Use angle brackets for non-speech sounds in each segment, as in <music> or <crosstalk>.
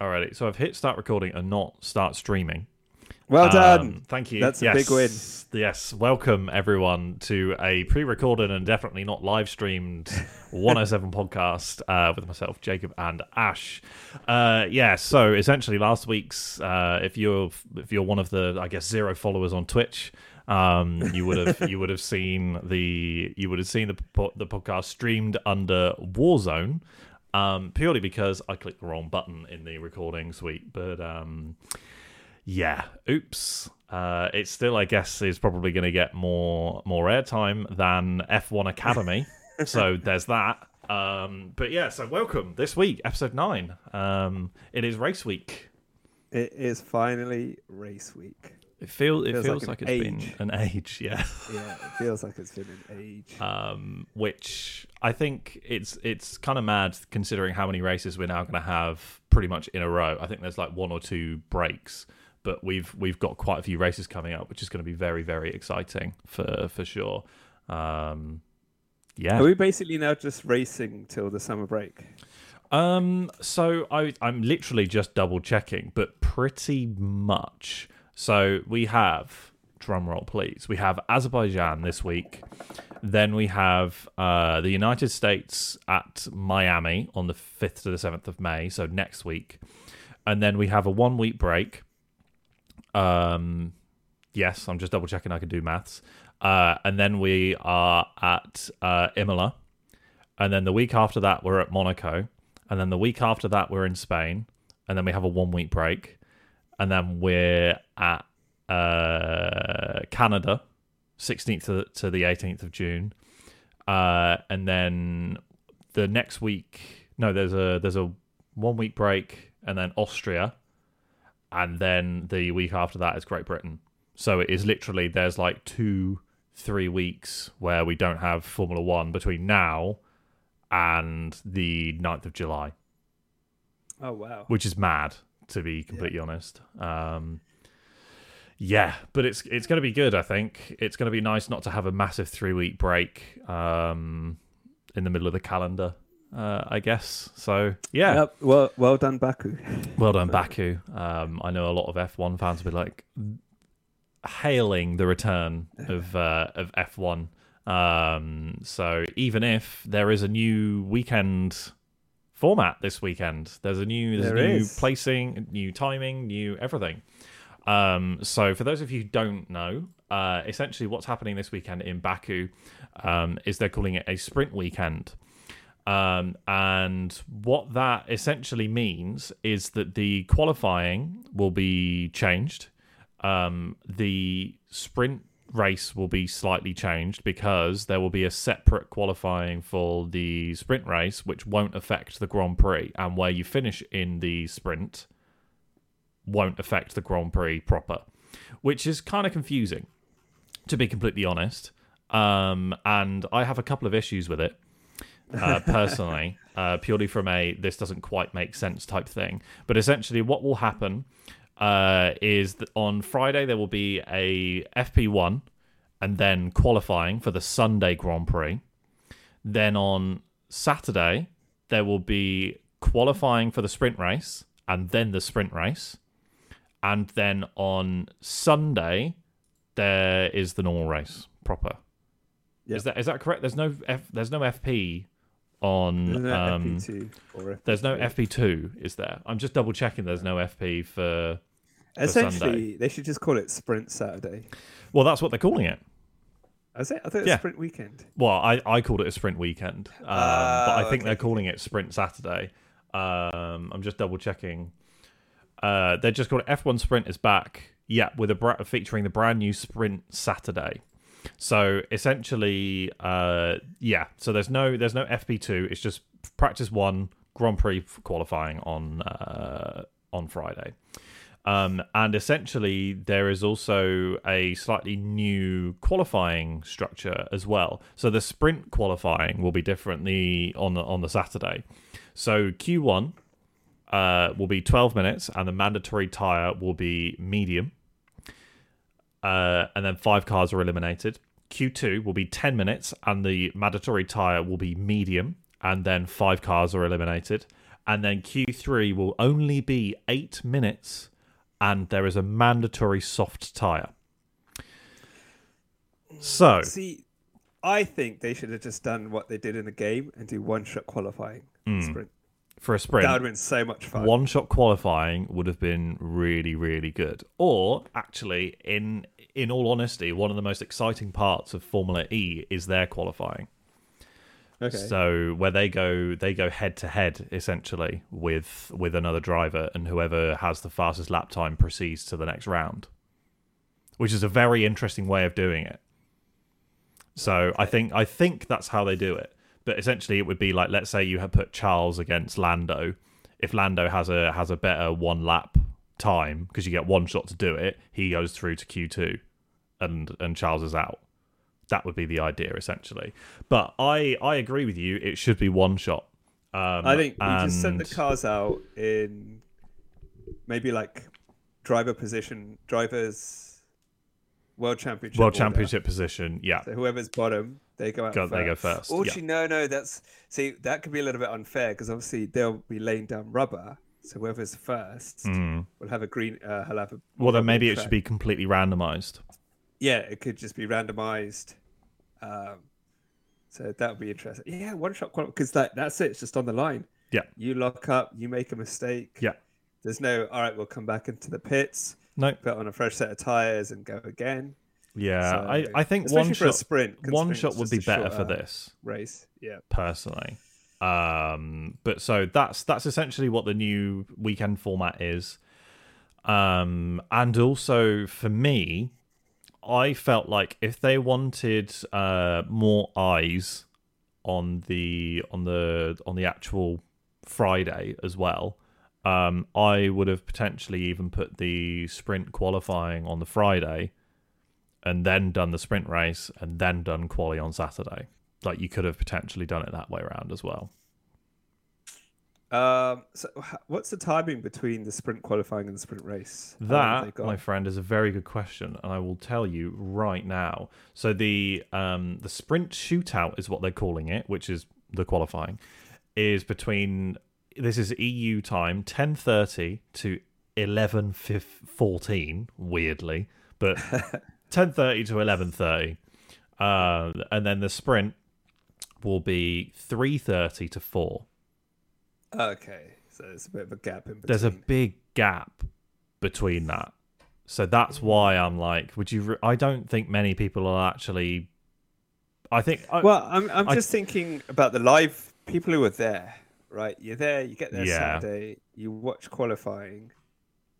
Alrighty, so I've hit start recording and not start streaming. Well done. Um, thank you. That's a big win. Yes, welcome everyone to a pre-recorded and definitely not live streamed <laughs> 107 podcast uh, with myself, Jacob, and Ash. Uh, yeah, so essentially last week's, uh, if you're if you're one of the I guess zero followers on Twitch, um, you would have you would have <laughs> seen the you would have seen the the podcast streamed under Warzone. Um, purely because I clicked the wrong button in the recording suite, but um, yeah, oops. Uh, it still, I guess, is probably going to get more more airtime than F1 Academy. <laughs> so there's that. Um, but yeah, so welcome this week, episode nine. Um, it is race week. It is finally race week. It feels it Feels feels, like like, an it's age. been an age, <laughs> yeah. Yeah, it feels like it's been an age. um, which I think it's it's kind of mad considering how many races we're now going to have pretty much in a row. I think there's like one or two breaks, but we've we've got quite a few races coming up, which is going to be very very exciting for for sure. Um, yeah. Are we basically now just racing till the summer break? Um, so I I'm literally just double checking, but pretty much. So we have drum roll, please. We have Azerbaijan this week. Then we have uh, the United States at Miami on the fifth to the seventh of May. So next week, and then we have a one week break. Um, yes, I'm just double checking. I can do maths. Uh, and then we are at uh, Imola, and then the week after that we're at Monaco, and then the week after that we're in Spain, and then we have a one week break, and then we're at uh, Canada, 16th to, to the 18th of June, uh, and then the next week, no, there's a there's a one week break, and then Austria, and then the week after that is Great Britain. So it is literally there's like two, three weeks where we don't have Formula One between now and the 9th of July, Oh wow. which is mad to be completely honest. Um, yeah, but it's it's going to be good. I think it's going to be nice not to have a massive three week break um, in the middle of the calendar. Uh, I guess so. Yeah, Yep, well, well done, Baku. well done, Baku. Um, I know a lot of F1 fans will be like hailing the return <laughs> of uh, of F1. Um, so even if there is a new weekend format this weekend, there's a new there's There a new is. placing, new timing, new everything. Um, so for those of you who don't know, uh, essentially what's happening this weekend in Baku um, is they're calling it a sprint weekend. Um, and what that essentially means is that the qualifying will be changed. Um, the sprint race will be slightly changed because there will be a separate qualifying for the sprint race, which won't affect the Grand Prix. And where you finish in the sprint won't affect the Grand Prix proper, which is kind of confusing, to be completely honest. Um, and I have a couple of issues with it uh, <laughs> personally, uh, purely from a this doesn't quite make sense type thing. But essentially, what will happen uh, is that on Friday there will be a FP1 and then qualifying for the Sunday Grand Prix. Then on Saturday there will be qualifying for the sprint race and then the sprint race. And then on Sunday there is the normal race proper. Yeah. Is that is that correct? There's no F, there's no FP on no um, FP2 or FP3. there's no FP2 is there? I'm just double checking there's no FP for Essentially, they should just call it Sprint Saturday. Well, that's what they're calling it. Is it? I thought it was Yeah. Sprint Weekend. Well, I, I called it a sprint weekend, um, but I Oh, think they're calling it sprint Saturday. Um, I'm just double checking. Uh, they're just called F1 Sprint is back. Yeah, with a bra- featuring the brand new Sprint Saturday. So essentially, uh, yeah. So there's no there's no FP2. It's just practice one Grand Prix qualifying on uh, on Friday. Um, and essentially, there is also a slightly new qualifying structure as well. So the sprint qualifying will be different the on the on the Saturday. So Q1 uh, will be 12 minutes, and the mandatory tire will be medium. Uh, and then five cars are eliminated. Q2 will be 10 minutes, and the mandatory tire will be medium, and then five cars are eliminated. and then Q3 will only be eight minutes, and there is a mandatory soft tire. So See, I think they should have just done what they did in the game and do one shot qualifying hmm. sprint. for a sprint, That would have been so much fun. one shot qualifying would have been really really good or actually in in all honesty one of the most exciting parts of formula e is their qualifying okay. so where they go they go head to head essentially with with another driver and whoever has the fastest lap time proceeds to the next round which is a very interesting way of doing it. So i think i think that's how they do it. But essentially it would be like let's say you had put charles against lando. If lando has a has a better one lap time because you get one shot to do it he goes through to q2 and and charles is out that would be the idea essentially but i i agree with you it should be one shot um I think we just send the cars out in maybe like driver position, drivers world championship. world order. championship position yeah So whoever's bottom, they go out. Go- first. they go first, Or yeah. actually, no, no. That's see, that could be a little bit unfair because obviously they'll be laying down rubber. So whoever's first Mm. will have a green. Uh, have a. well then maybe it track. should be completely randomized Yeah, it could just be randomized. Um, so that would be interesting. Yeah, one shot because that that's it. It's just on the line. Yeah. You lock up. You make a mistake. yeah There's no. All right, we'll come back into the pits, no put on a fresh set of tires, and go again. yeah So, i i think one shot sprint. one shot would be better for this race. Yeah. personally um but so that's that's essentially what the new weekend format is um and also for me i felt like if they wanted uh more eyes on the on the on the actual friday as well um i would have potentially even put the sprint qualifying on the friday and then done the sprint race and then done quali on saturday like you could have potentially done it that way around as well. Um. So, what's the timing between the sprint qualifying and the sprint race? How long have they That, my friend, is a very good question, and I will tell you right now. So the um the sprint shootout is what they're calling it, which is the qualifying, is between this is EU time ten thirty to eleven fourteen. Weirdly, but <laughs> ten thirty to eleven thirty, uh, and then the sprint will be three thirty to four. Okay, so there's a bit of a gap in between. there's a big gap between that. So that's mm. why I'm like, would you? Re- I don't think many people are actually. I think. I, Well, I'm I'm I- just thinking about the live people who are there. Right, you're there. You get there Yeah. Saturday. You watch qualifying,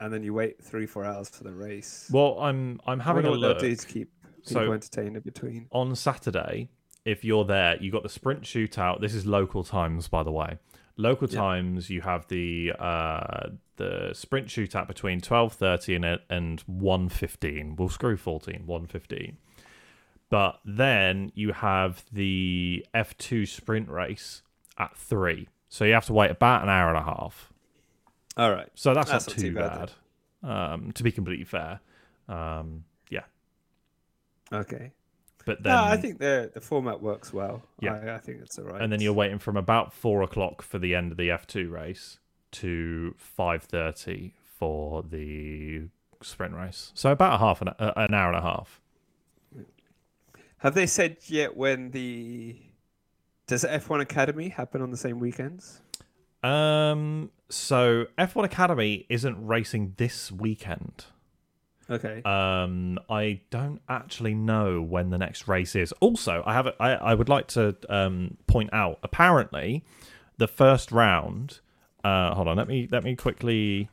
and then you wait three four hours for the race. well, I'm I'm having a look do to keep So- people entertained in between. on Saturday. If you're there, you got the sprint shootout. This is local times, by the way. Local Yeah. times, you have the uh, the sprint shootout between twelve thirty and and one fifteen. We'll screw 14, 1.15. But then you have the F two sprint race at three. So you have to wait about an hour and a half. All right. So that's, That's not not too bad. bad Um, to be completely fair, um, yeah. Okay. But then no, I think the the format works well. Yeah. I, I think it's all right. and then you're waiting from about four o'clock for the end of the F two race to five thirty for the sprint race. So about a half an, uh, an hour and a half. Have they said yet when the does the F1 Academy happen on the same weekends? Um, so F one Academy isn't racing this weekend. Okay. Um, I don't actually know when the next race is. Also, I have a, I, I would like to um point out. Apparently, the first round. Uh, hold on. Let me let me quickly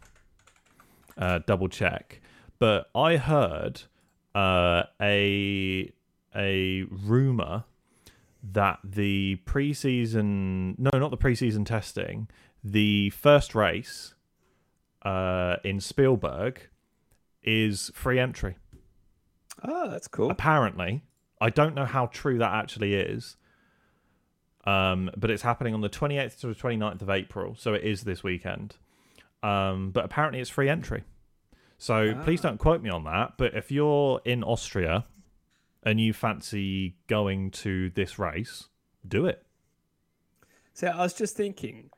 uh, double check. But I heard uh, a a rumor that the preseason no not the preseason testing the first race uh, in Spielberg is free entry. oh, that's cool. Apparently, I don't know how true that actually is. Um, but it's happening on the 28th to the 29th of April, so it is this weekend. Um, but apparently, it's free entry. So please Ah. don't quote me on that. But if you're in Austria and you fancy going to this race, do it. So I was just thinking,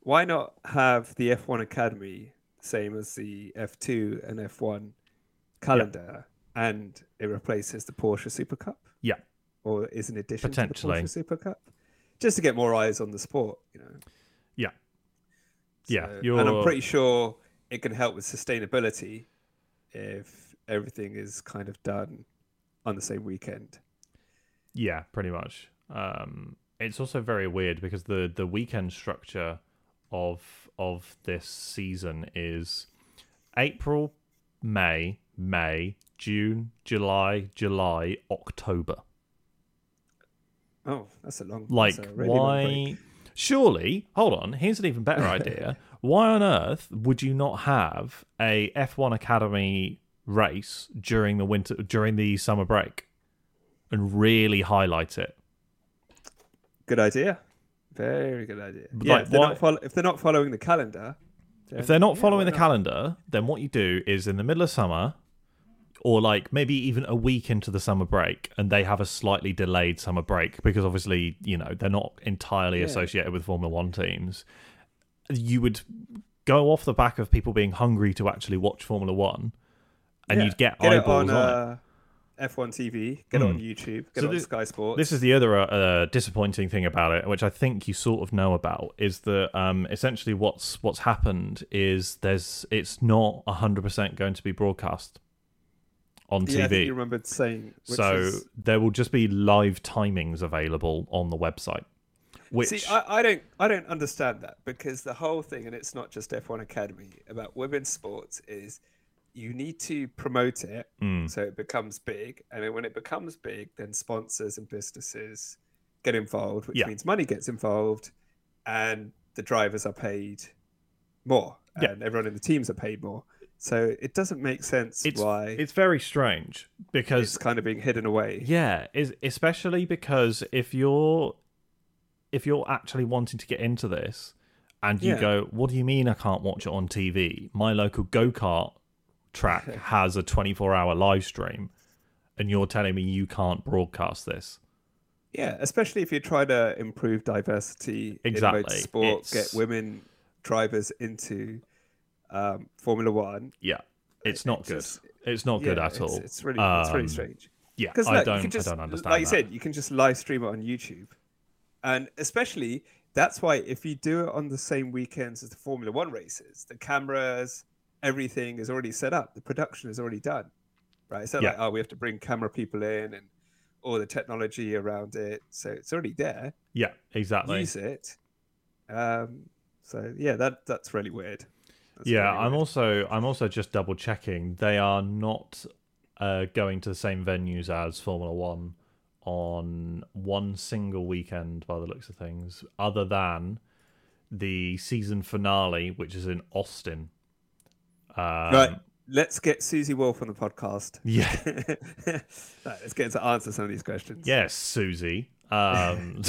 why not have the F1 Academy same as the F2 and F1 calendar, and it replaces the Porsche Super Cup? Yeah. or is an addition to the Porsche Super Cup, just to get more eyes on the sport. You know. Yeah. Yeah, you're- and I'm pretty sure it can help with sustainability if everything is kind of done on the same weekend. Yeah, pretty much. Um, it's also very weird because the the weekend structure of of this season is April, May, May, June, July, July, October. Oh, that's a long. Like, a really long why? Surely, hold on. Here's an even better <laughs> idea. Why on earth would you not have a F1 Academy race during the winter during the summer break and really highlight it? Good idea. Very good idea. But, yeah, like, if, they're why- not follow- if they're not following the calendar, If they're not yeah, following the not? calendar, then what you do is in the middle of summer, or like maybe even a week into the summer break, and they have a slightly delayed summer break because obviously, you know, they're not entirely Yeah. associated with Formula One teams. You would go off the back of people being hungry to actually watch Formula One, and Yeah, you'd get, get it eyeballs on, on, it. uh, F1 TV, get it on Hmm. YouTube, get So on this- Sky Sports. This is the other uh, disappointing thing about it, which I think you sort of know about, is that um, essentially what's what's happened is there's it's not hundred percent going to be broadcast on yeah, I think TV. you remembered saying. So is- there will just be live timings available on the website. Which See, I, I don't, I don't understand that because the whole thing, and it's not just F1 Academy about women's sports, is you need to promote it Mm, so it becomes big, and then when it becomes big, then sponsors and businesses get involved, which Yeah. means money gets involved, and the drivers are paid more, Yeah. everyone in the teams are paid more. So it doesn't make sense it's why it's very strange because it's kind of being hidden away. Yeah, especially because if you're if you're actually wanting to get into this and you Yeah. go, "What do you mean I can't watch it on TV? My local go-kart track <laughs> has a 24-hour live stream." And you're telling me you can't broadcast this? Yeah, especially if you try to improve diversity Exactly. in motorsport, It's- get women drivers into um, Formula One. Yeah, it's not it's good. just- it's not good Yeah, at all. It's really, it's really Um, strange. Yeah, Because I don't, just, I don't understand. like you that. said, you can just live stream it on YouTube, and especially that's why if you do it on the same weekends as the Formula One races, the cameras, everything is already set up, the production is already done, right? So Yeah. like, oh, we have to bring camera people in and all the technology around it, so it's already there. yeah, exactly. Use it. Um, so yeah, that that's really weird. That's yeah, really I'm weird. also I'm also just double checking. They are not uh, going to the same venues as Formula One on one single weekend, by the looks of things, other than the season finale, which is in Austin. Um, right. Let's get Susie Wolff on the podcast. Yeah. <laughs> Right, let's get to answer some of these questions. Yes, Susie. Um,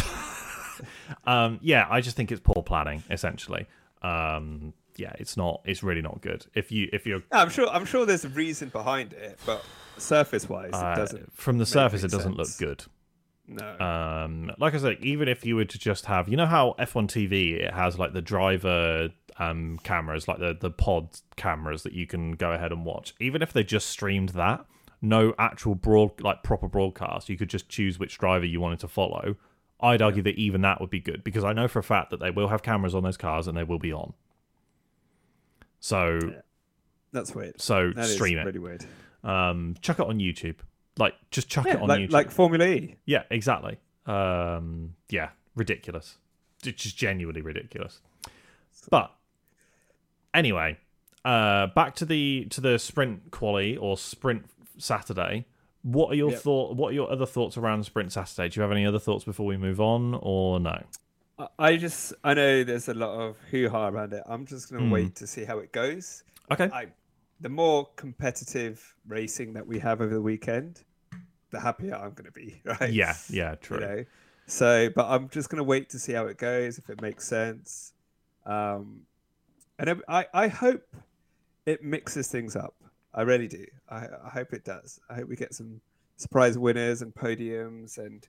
<laughs> um, yeah, I just think it's poor planning, essentially. Um, yeah, it's not. It's really not good. If you if you're I'm sure. I'm sure there's a reason behind it, but surface-wise, uh, it doesn't. from the surface, it doesn't sense. look good. No. um like i said even if you were to just have you know how f1 tv it has like the driver um cameras like the the pod cameras that you can go ahead and watch even if they just streamed that no actual broad like proper broadcast you could just choose which driver you wanted to follow i'd argue that even that would be good because i know for a fact that they will have cameras on those cars and they will be on so Yeah. That's weird. so That is stream it really weird. um chuck it on youtube like just chuck Yeah, it on like, youtube like Formula E. yeah, exactly. Um, yeah, ridiculous. It's just genuinely ridiculous. But anyway, uh, back to the to the sprint quali or sprint Saturday. What are your Yep. thought? What are your other thoughts around sprint Saturday? Do you have any other thoughts before we move on, or no? I- just. I know there's a lot of hoo-ha around it. I'm just going to Hmm. wait to see how it goes. Okay. I, the more competitive racing that we have over the weekend, the happier I'm going to be. <laughs> Right? Yeah, yeah, true. you know so but i'm just going to wait to see how it goes if it makes sense um and I, I hope it mixes things up i really do I, I hope it does i hope we get some surprise winners and podiums and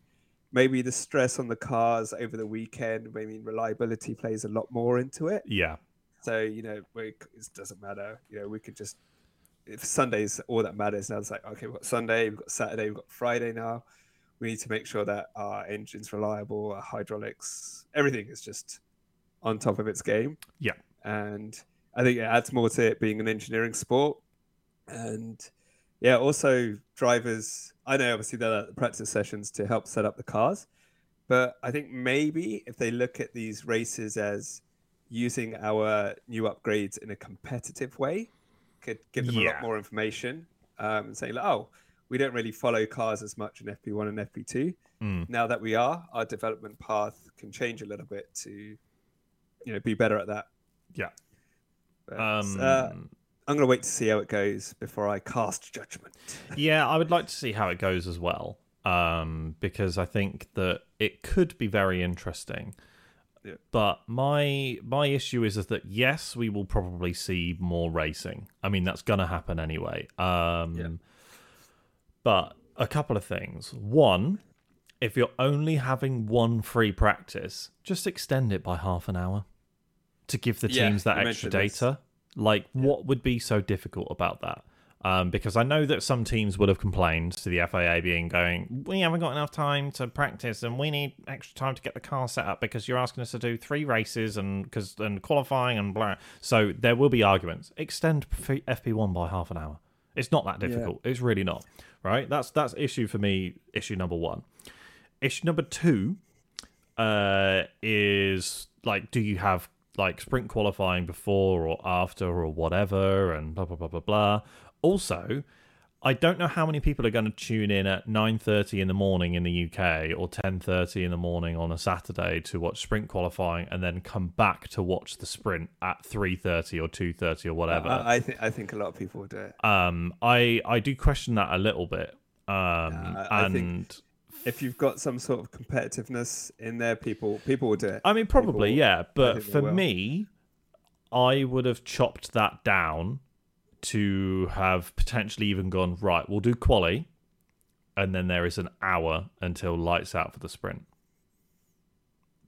maybe the stress on the cars over the weekend. I mean, reliability plays a lot more into it. Yeah. So you know, we, it doesn't matter. You know, we could just if Sunday's all that matters now. It's like okay, we've got Sunday, we've got Saturday, we've got Friday now. We need to make sure that our engine's reliable, our hydraulics, everything is just on top of its game. Yeah. And I think it adds more to it being an engineering sport. And yeah, also drivers. I know obviously there are at the practice sessions to help set up the cars, but I think maybe if they look at these races as using our new upgrades in a competitive way, could give them a lot more information um, and say, like, oh, we don't really follow cars as much in FP1 and FP2. Mm. Now that we are, our development path can change a little bit to, you know, be better at that. Yeah. But, Um, uh, I'm gonna wait to see how it goes before I cast judgment. <laughs> yeah, I would like to see how it goes as well, um, because I think that it could be very interesting. Yeah. But my my issue is, is that yes, we will probably see more racing. I mean, that's gonna happen anyway. Um, Yeah. But a couple of things. One, if you're only having one free practice, just extend it by half an hour to give the Yeah, teams that extra mentioned this. data. Like, what would be so difficult about that? Um, because I know that some teams would have complained to the FIA being going, we haven't got enough time to practice and we need extra time to get the car set up because you're asking us to do three races and because and qualifying and blah. So there will be arguments. Extend FP1 by half an hour. It's not that Yeah. difficult. It's really not. Right? That's that's issue for me. Issue number one. Issue number two uh, is like, do you have like sprint qualifying before or after or whatever, and blah blah blah blah blah. Also, I don't know how many people are going to tune in at nine thirty in the morning in the UK or ten thirty in the morning on a Saturday to watch sprint qualifying, and then come back to watch the sprint at three thirty or two thirty or whatever. I, I think I think a lot of people will do it. um, I I do question that a little bit. Um, Uh, I think- and If you've got some sort of competitiveness in there, people people will do it. I mean, probably, People- yeah. But for me, I would have chopped that down to have potentially even gone, right, we'll do quali, and then there is an hour until lights out for the sprint.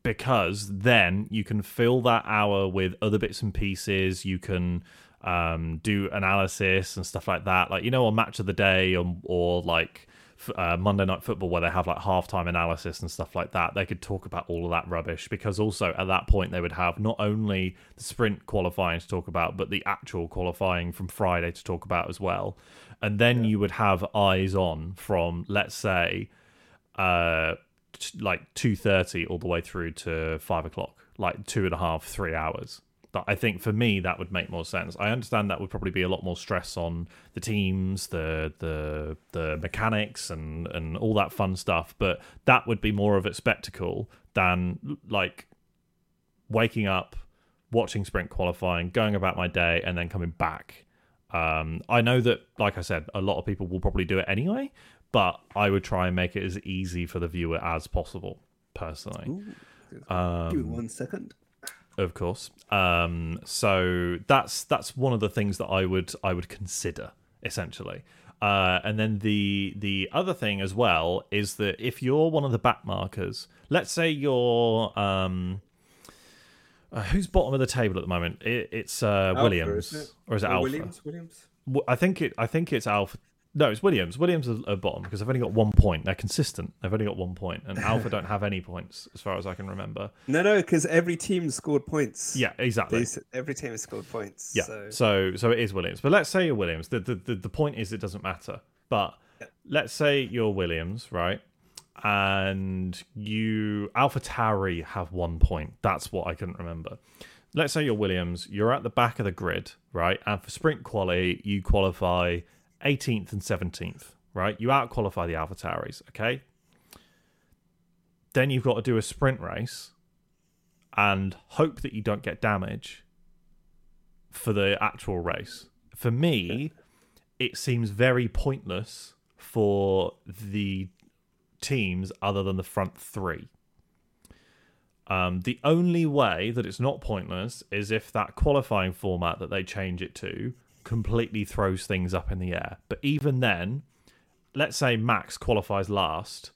Because then you can fill that hour with other bits and pieces. You can um, do analysis and stuff like that. Like, you know, on Match of the Day or, or like uh, Monday Night Football, where they have like halftime analysis and stuff like that, they could talk about all of that rubbish. Because also at that point, they would have not only the sprint qualifying to talk about, but the actual qualifying from Friday to talk about as well. And then you would have eyes on from, let's say, uh, t- like two thirty all the way through to five o'clock, like two and a half, three hours. That I think for me that would make more sense. I understand that would probably be a lot more stress on the teams, the the the mechanics, and and all that fun stuff. But that would be more of a spectacle than like waking up, watching sprint qualifying, going about my day, and then coming back. Um, I know that, like I said, a lot of people will probably do it anyway, but I would try and make it as easy for the viewer as possible, personally. Um, Give me one second. Of course. Um, so that's that's one of the things that I would I would consider essentially. Uh, and then the the other thing as well is that if you're one of the back markers, let's say you're um, uh, who's bottom of the table at the moment? It, it's uh, Alpha, Williams it? or is it Or Alpha? Williams? Williams? I think it. I think it's Alpha. No, it's Williams. Williams are at bottom because they've only got one point. They're consistent. They've only got one point, and <laughs> Alpha don't have any points as far as I can remember. No, no, because every team scored points. Yeah, exactly. They every team has scored points. Yeah. So, So so it is Williams. But let's say you're Williams. The the, the, the point is it doesn't matter. But let's say you're Williams, right? And you Alpha Tauri have one point. That's what I couldn't remember. Let's say you're Williams, you're at the back of the grid, right? And for sprint quality, you qualify 18th and 17th, right? You out qualify the Alpha okay? Then you've got to do a sprint race and hope that you don't get damage for the actual race. For me, it seems very pointless for the teams other than the front three. Um, the only way that it's not pointless is if that qualifying format that they change it to completely throws things up in the air. But even then, let's say Max qualifies last,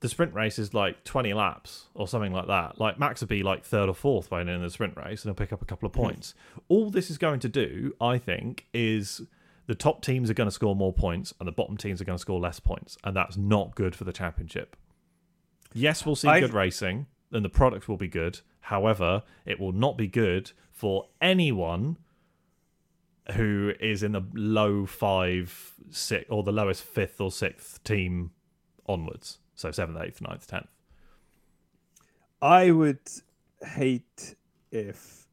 the sprint race is like 20 laps or something like that. Like Max would be like third or fourth by the end of the sprint race and he'll pick up a couple of hmm. points. All this is going to do, I think, is the top teams are going to score more points and the bottom teams are going to score less points. And that's not good for the championship. Yes, we'll see I- good racing and the product will be good. However, it will not be good for anyone who is in the low five, six, or the lowest fifth or sixth team onwards. So seventh, eighth, ninth, tenth. I would hate if,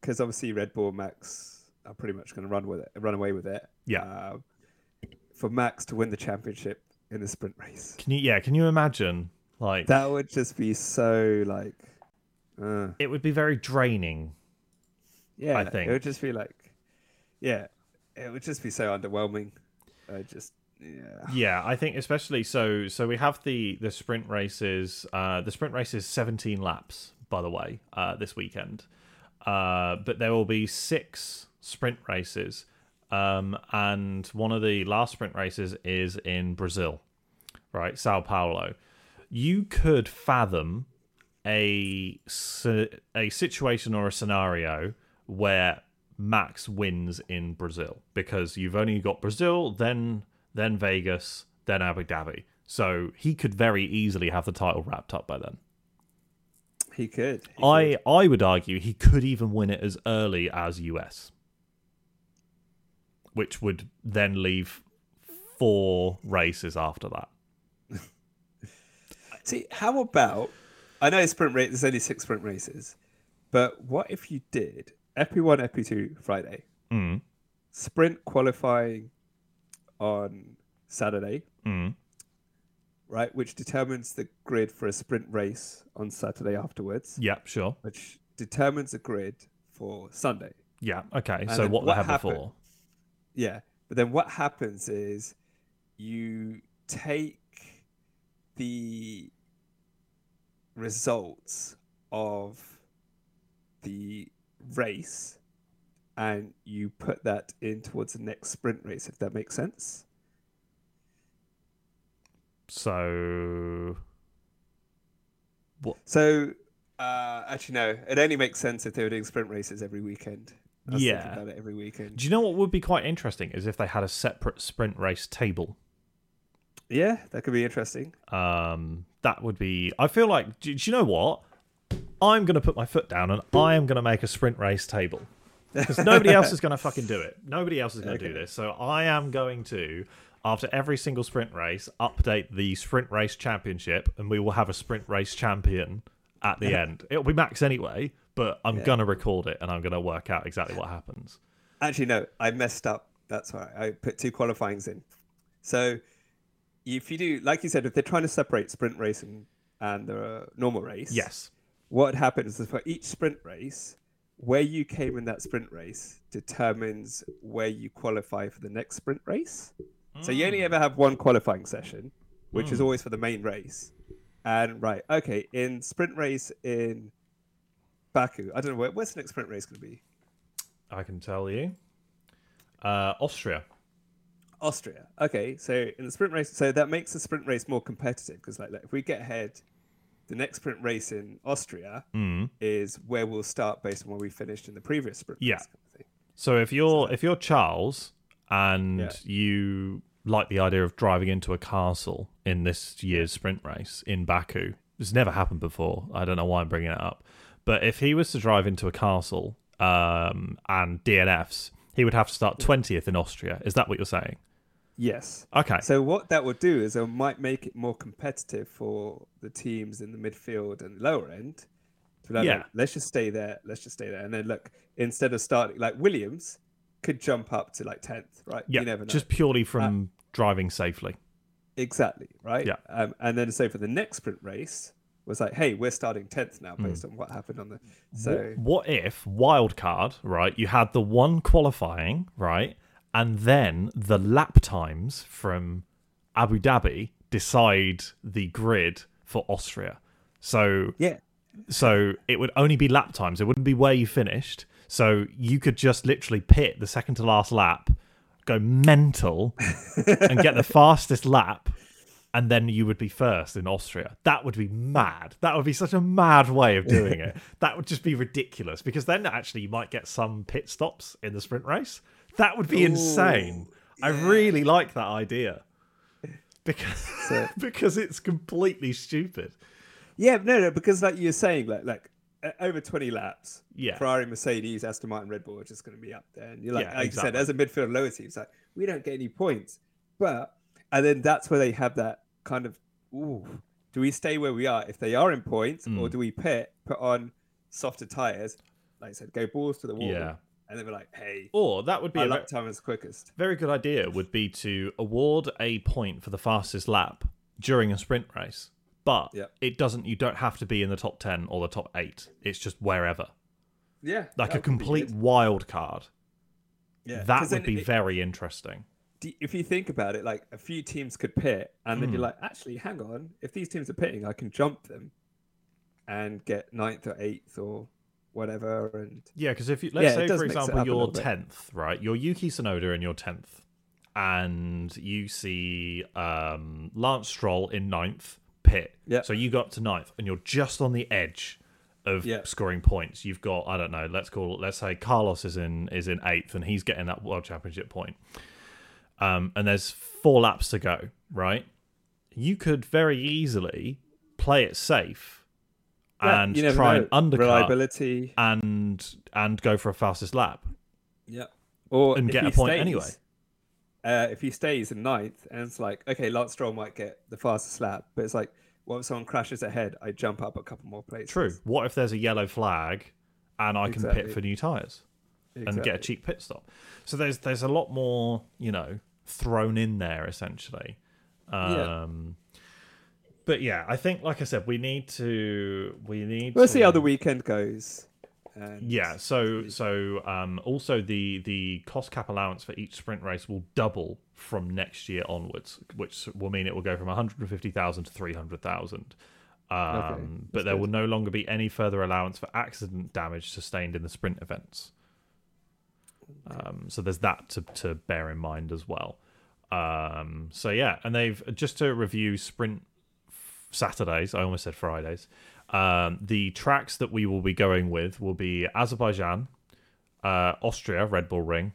because obviously Red Bull Max are pretty much going to run with it, run away with it. Yeah. Um, for Max to win the championship in the sprint race, Can you? Yeah. Can you imagine? Like that would just be so like, uh, it would be very draining. yeah. I think. it would just be like, yeah, it would just be so underwhelming. I just, yeah. Yeah, I think especially so. So we have the the sprint races. Uh, the sprint race is 17 laps, by the way, uh, this weekend. Uh, but there will be six sprint races, um, and one of the last sprint races is in Brazil, right, Sao Paulo. You could fathom a a situation or a scenario where Max wins in Brazil because you've only got Brazil, then then Vegas, then Abu Dhabi. So he could very easily have the title wrapped up by then. He could. he could. I I would argue he could even win it as early as US, which would then leave four races after that. <laughs> See, how about? I know sprint race. There's only six sprint races, but what if you did FP1, FP2 Friday, Mm, sprint qualifying on Saturday, mm, right? Which determines the grid for a sprint race on Saturday afterwards, yeah, sure. which determines the grid for Sunday. Yeah, okay. And so what, what they happened- before? Yeah, but then what happens is you take the results of the race and you put that in towards the next sprint race, if that makes sense. So What? So, uh, actually, no, it only makes sense if they were doing sprint races every weekend. Yeah. about it every weekend. Do you know what would be quite interesting is if they had a separate sprint race table. Yeah, that could be interesting. Um, that would be. I feel like. Do, do you know what? I'm going to put my foot down and I am going to make a sprint race table because nobody else is going to fucking do it. Nobody else is going to do this. So I am going to, after every single sprint race, update the sprint race championship, and we will have a sprint race champion at the <laughs> end. It'll be Max anyway, but I'm Yeah. going to record it and I'm going to work out exactly what happens. Actually, no, I messed up. That's right. I put two qualifyings in. So, if you do, like you said, if they're trying to separate sprint racing and the normal race, Yes. What happens is for each sprint race, where you came in that sprint race determines where you qualify for the next sprint race. So you only ever have one qualifying session, which is Mm. always for the main race. And right, okay, in sprint race in Baku, I don't know where, where's the next sprint race going to be. I can tell you. Uh, Austria. Austria. Okay, so in the sprint race, so that makes the sprint race more competitive because, like, like, if we get ahead, the next sprint race in Austria Mm. is where we'll start based on where we finished in the previous sprint. Yeah. race kind of thing. So if you're if you're Charles and Yeah. you like the idea of driving into a castle in this year's sprint race in Baku, it's never happened before. I don't know why I'm bringing it up, but if he was to drive into a castle um, and DNFs, he would have to start twentieth in Austria. Is that what you're saying? Yes. Okay. So what that would do is it might make it more competitive for the teams in the midfield and lower end. To be like, Yeah. "Look, let's just stay there. Let's just stay there. And then look, instead of starting like Williams could jump up to like tenth, right? yeah, You never know. just purely from driving safely. Exactly, right? Yeah. Um, and then so for the next sprint race was like, hey, we're starting tenth now Hmm. based on what happened on the. So what, what if wild card right you had the one qualifying right and then the lap times from abu dhabi decide the grid for austria. So yeah, so it would only be lap times. It wouldn't be where you finished. So you could just literally pit the second to last lap go mental and get the <laughs> fastest lap and then you would be first in Austria. That would be mad. That would be such a mad way of doing it. <laughs> that would just be ridiculous because then actually you might get some pit stops in the sprint race. That would be Ooh, insane. I really like that idea because So- <laughs> because it's completely stupid. Yeah, no, no, because like you're saying, like like uh, over 20 laps, Yeah. Ferrari, Mercedes, Aston Martin, Red Bull are just going to be up there. And you're like, Yeah, like you said, exactly. as a midfield lower team, it's like we don't get any points. But and then that's where they have that kind of, ooh, do we stay where we are if they are in points, or Mm. do we pit, put on softer tires, like I said, go balls to the wall, Yeah. and they we're like, hey, Or that would be a lap time is quickest. very good idea would be to award a point for the fastest lap during a sprint race. But Yeah. it doesn't you don't have to be in the top 10 or the top 8. It's just wherever. Yeah, Like a complete wild card. Yeah, That would be it- very interesting. If you think about it, like a few teams could pit, and then Mm. you're like, actually, hang on, if these teams are pitting, I can jump them and get ninth or eighth or whatever. And Yeah, because if you let's Yeah, say for example up you're tenth, right? You're Yuki Tsunoda and you're tenth, and you see um, Lance Stroll in ninth pit. Yeah. So you got to ninth, and you're just on the edge of Yeah. scoring points. You've got I don't know. Let's call let's say Carlos is in is in eighth, and he's getting that world championship point. Um, and there's four laps to go, right? You could very easily play it safe Yeah, and try know. and undercut reliability, and and go for a fastest lap. yeah, or and get a point stays, anyway. Uh, if he stays in ninth, and it's like, okay, Lance Stroll might get the fastest lap, but it's like, what if someone crashes ahead? I jump up a couple more places. True. What if there's a yellow flag and I can pit for new tires and get a cheap pit stop? So there's there's a lot more, you know, thrown in there essentially. Yeah. Um but yeah, I think like I said, we need to we need We'll to, see how the weekend goes. And Yeah, so so um, also the the cost cap allowance for each sprint race will double from next year onwards, which will mean it will go from 150,000 to 300,000. Um, Okay, but there good. will no longer be any further allowance for accident damage sustained in the sprint events. Um, so there's that to, to bear in mind as well. Um, so yeah, and they've just to review sprint Saturdays. I almost said Fridays. Um, the tracks that we will be going with will be Azerbaijan, uh, Austria, Red Bull Ring,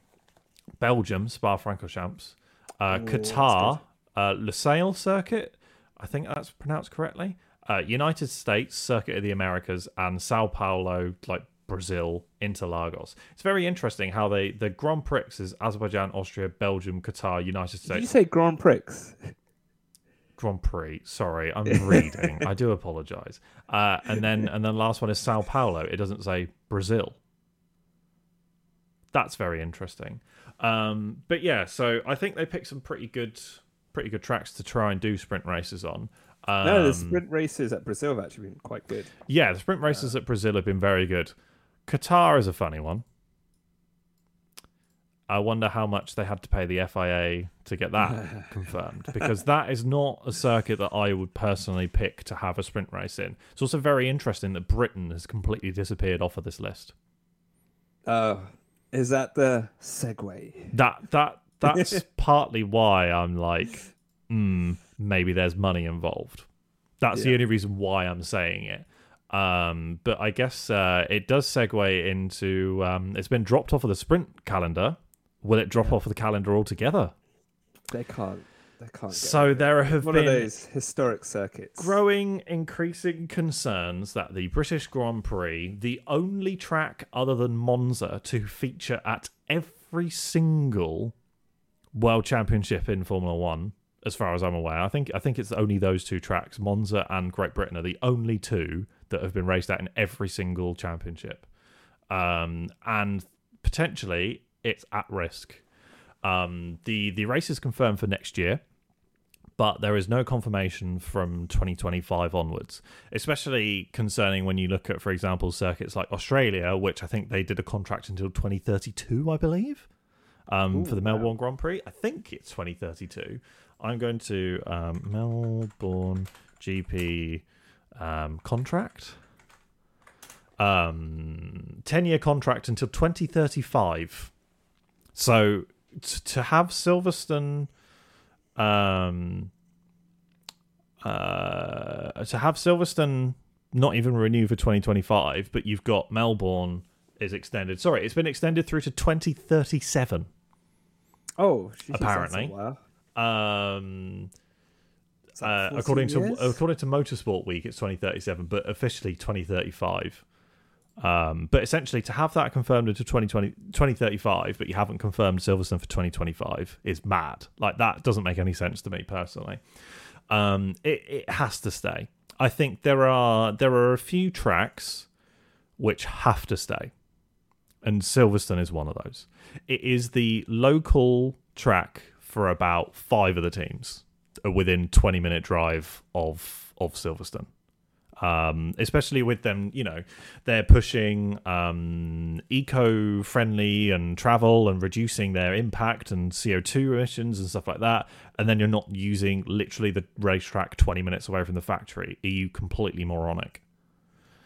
Belgium, Spa Francorchamps, uh, Ooh, Qatar, uh, Lusail Circuit. I think that's pronounced correctly. Uh, United States Circuit of the Americas and Sao Paulo, like Brazil, Interlagos. It's very interesting how they the Grand Prix is Azerbaijan, Austria, Belgium, Qatar, United States. Did you say Grand Prix? <laughs> Grand Prix. Sorry, I'm reading. I do apologize. Uh, and then and then the last one is Sao Paulo. It doesn't say Brazil. That's very interesting. Um, but yeah, so I think they picked some pretty good pretty good tracks to try and do sprint races on. Um, no, the sprint races at Brazil have actually been quite good. yeah, the sprint races at Brazil have been very good. Qatar is a funny one. I wonder how much they had to pay the FIA to get that <laughs> confirmed because that is not a circuit that I would personally pick to have a sprint race in. It's also very interesting that Britain has completely disappeared off of this list. Uh, is that the segue? That that <laughs> that's partly why I'm like, hmm, maybe there's money involved. That's the only reason why I'm saying it. Um, but I guess uh, it does segue into um, it's been dropped off of the sprint calendar. Will it drop Yeah. off of the calendar altogether? They can't. They can't. Get So rid it. there have one been of those historic circuits. growing increasing concerns that the British Grand Prix, the only track other than Monza to feature at every single World Championship in Formula One, as far as I'm aware, I think I think it's only those two tracks, Monza and Great Britain, are the only two that have been raced at in every single championship, um, and potentially it's at risk. Um, the the race is confirmed for next year but there is no confirmation from 2025 onwards, especially concerning when you look at, for example, circuits like Australia, which I think they did a contract until 2032, I believe, um, for Ooh, the wow. Melbourne Grand Prix. I think it's 2032. I'm going to um, Melbourne GP um, contract. Um, 10 year contract until 2035. So t- to have Silverstone um uh, to have Silverstone not even renew for 2025, but you've got Melbourne is extended. Sorry, it's been extended through to 2037. Oh, Apparently. that's a while. Um, uh, 14 according to according to Motorsport Week, it's 2037, but officially 2035. Um, but essentially, to have that confirmed into 2020, 2035, but you haven't confirmed Silverstone for 2025 is mad. Like that doesn't make any sense to me personally. Um, it it has to stay. I think there are there are a few tracks which have to stay, and Silverstone is one of those. It is the local track for about five of the teams within 20 minute drive of of Silverstone. Um, especially with them, you know, they're pushing um, eco-friendly and travel and reducing their impact and CO2 emissions and stuff like that. And then you're not using literally the racetrack 20 minutes away from the factory. Are you completely moronic?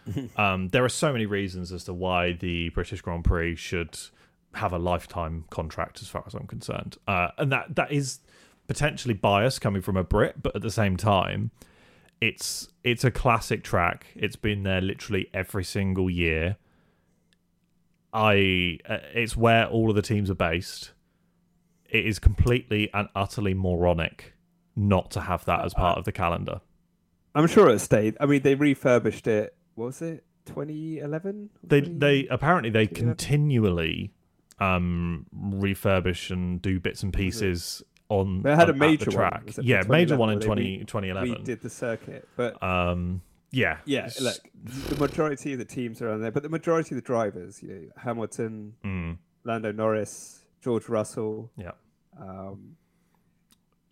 <laughs> um, there are so many reasons as to why the British Grand Prix should have a lifetime contract, as far as I'm concerned, uh, and that that is potentially bias coming from a Brit, but at the same time, it's it's a classic track. It's been there literally every single year. I uh, it's where all of the teams are based. It is completely and utterly moronic not to have that as part of the calendar. I'm sure it stayed. I mean, they refurbished it. What was it? 2011? They 20 they apparently they continually um refurbish and do bits and pieces on They had a major one, track. was Yeah, major one in where they 20, re- 2011. redid the circuit, but Um yeah. yeah, look, the majority of the teams are on there, but the majority of the drivers, you know, Hamilton, Mm, Lando Norris, George Russell. Yeah. Um,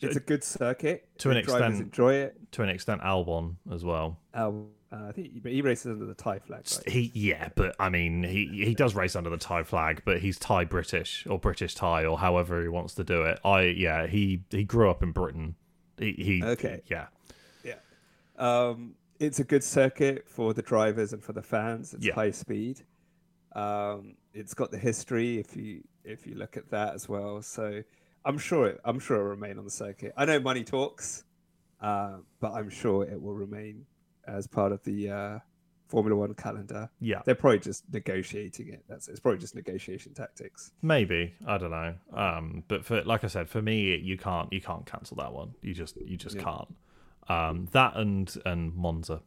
it's a good circuit. To an The drivers extent- enjoy it. to an extent Albon as well. Um, uh, I think, he, but he races under the Thai flag. Right? He yeah, but I mean he he does race under the Thai flag, but he's Thai British or British Thai or however he wants to do it. I yeah, he he grew up in Britain. He, he Okay. yeah. Um, it's a good circuit for the drivers and for the fans. It's Yeah. high speed. Um, it's got the history if you if you look at that as well. So I'm sure it, I'm sure it'll remain on the circuit. I know money talks, uh, but I'm sure it will remain as part of the uh, Formula One calendar. Yeah. They're probably just negotiating it. That's it's probably just negotiation tactics. Maybe I don't know. Um, but for like I said, for me, you can't you can't cancel that one. You just you just Yeah. can't. Um, that and and Monza.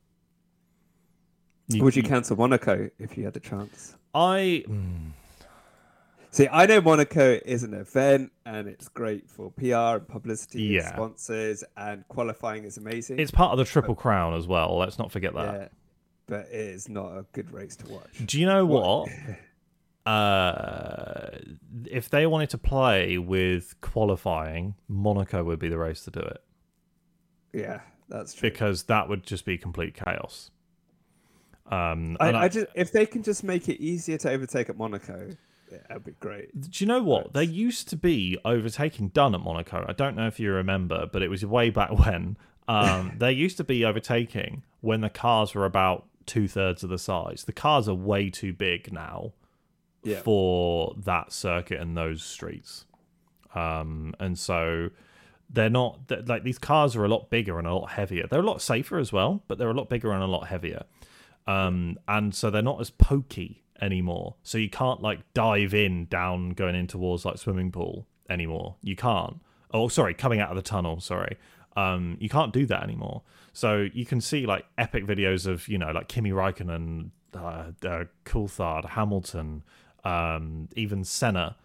You- Would you cancel Monaco if you had the chance? I mm, See, I know Monaco is an event and it's great for PR and publicity and sponsors and qualifying is amazing. it's part of the Triple Crown as well. Let's not forget that. yeah, but it is not a good race to watch. Do you know What- what? <laughs> uh, if they wanted to play with qualifying, Monaco would be the race to do it Yeah, that's true. because that would just be complete chaos. Um, I, and I just if they can just make it easier to overtake at Monaco, yeah, that'd be great. Do you know what? There used to be overtaking done at Monaco. I don't know if you remember, but it was way back when. Um, <laughs> there used to be overtaking when the cars were about two thirds of the size. The cars are way too big now Yeah. for that circuit and those streets. Um, and so they're not th- like these cars are a lot bigger and a lot heavier. They're a lot safer as well, but they're a lot bigger and a lot heavier. Um, and so they're not as pokey anymore. So you can't like dive in down going in towards like swimming pool anymore. You can't. Oh, sorry, coming out of the tunnel. Sorry. Um, you can't do that anymore. So you can see like epic videos of you know like Kimi Raikkonen, uh, uh, Coulthard, Hamilton, um, even Senna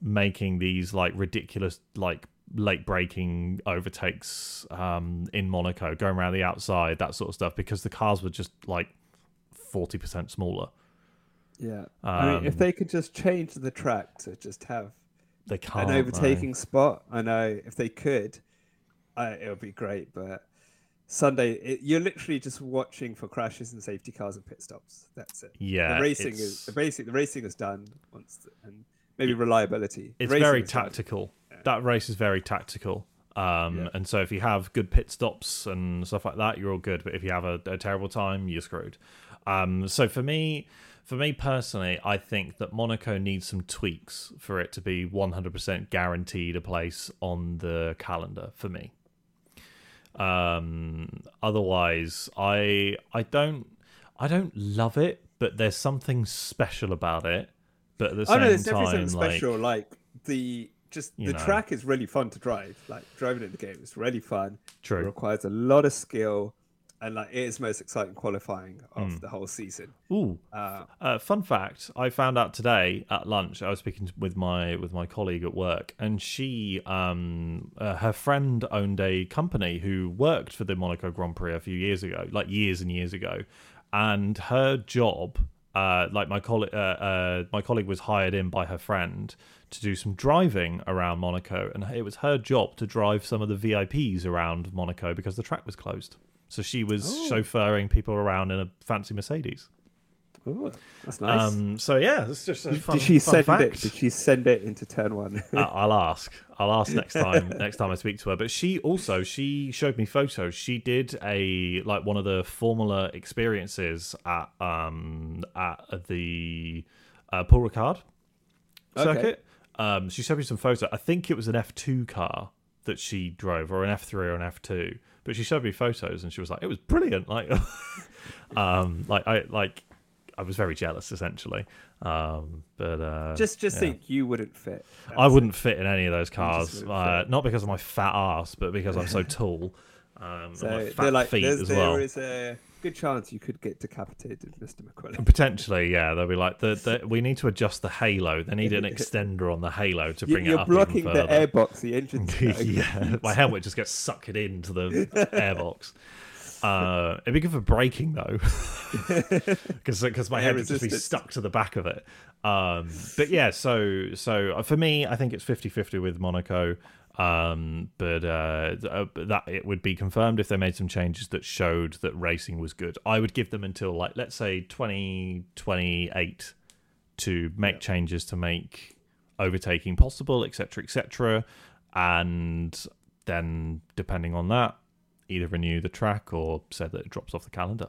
making these like ridiculous like late breaking overtakes um, in Monaco, going around the outside, that sort of stuff, because the cars were just like forty percent smaller. Yeah. I mean, if Um, they could just change the track to just have They can't an overtaking spot, I know if they could, I, it would be great. But Sunday, it, you're literally just watching for crashes and safety cars and pit stops. That's it. Yeah, the racing is the basic. The racing is done once, the- and maybe reliability. It's very tactical. That race is very tactical. Um, Yeah. And so if you have good pit stops and stuff like that, you're all good. But if you have a, a terrible time, you're screwed. Um, so for me, for me personally, I think that Monaco needs some tweaks for it to be 100% guaranteed a place on the calendar for me. Um, otherwise, I I don't I don't love it, but there's something special about it. But at the Oh same no, there's time, definitely something like special. Like, the just the know. track is really fun to drive. Like driving in the game is really fun. It true. requires a lot of skill, and like it is most exciting qualifying of Hmm. the whole season. Ooh, Uh, Uh, fun fact: I found out today at lunch. I was speaking with my with my colleague at work, and she, um, uh, her friend owned a company who worked for the Monaco Grand Prix a few years ago, like years and years ago, and her job, uh, like my colleague, uh, uh, my colleague was hired in by her friend to do some driving around Monaco, and it was her job to drive some of the VIPs around Monaco because the track was closed. So she was Oh. chauffeuring people around in a fancy Mercedes. ooh, that's nice. Um, so yeah, it's just a fun, Did she fun send it? Did she send it into turn one? <laughs> I- I'll ask. I'll ask next <laughs> time. next time I speak to her. But she also she showed me photos. She did a like one of the Formula experiences at um at the uh, Paul Ricard Okay. circuit. Um, she showed me some photos. I think it was an F two car that she drove, or an F three or an F two. But she showed me photos, and she was like, "It was brilliant." Like, <laughs> um, like I like I was very jealous, essentially. Um, but uh, just, just yeah. think you wouldn't fit. I That's it. wouldn't fit in any of those cars, wouldn't uh, not because of my fat ass, but because I'm so <laughs> tall. Um, So my fat like, feet as there well. is a good chance you could get decapitated, Mr. McQuillan. Potentially, yeah. They'll be like, the, the, we need to adjust the halo. They need an <laughs> extender on the halo to bring You- it You're up blocking even the airbox, the engine's <laughs> gonna yeah, my helmet just gets sucked into the airbox. Uh, it'd be good for braking though, <laughs> because my Air head would just be stuck to the back of it. Um, but yeah, so so uh, for me, I think it's 50-50 with Monaco. Um, but uh, uh, that it would be confirmed if they made some changes that showed that racing was good. I would give them until like let's say twenty twenty eight to make Yeah. changes to make overtaking possible, etc., etc. And then, depending on that, either renew the track or say that it drops off the calendar.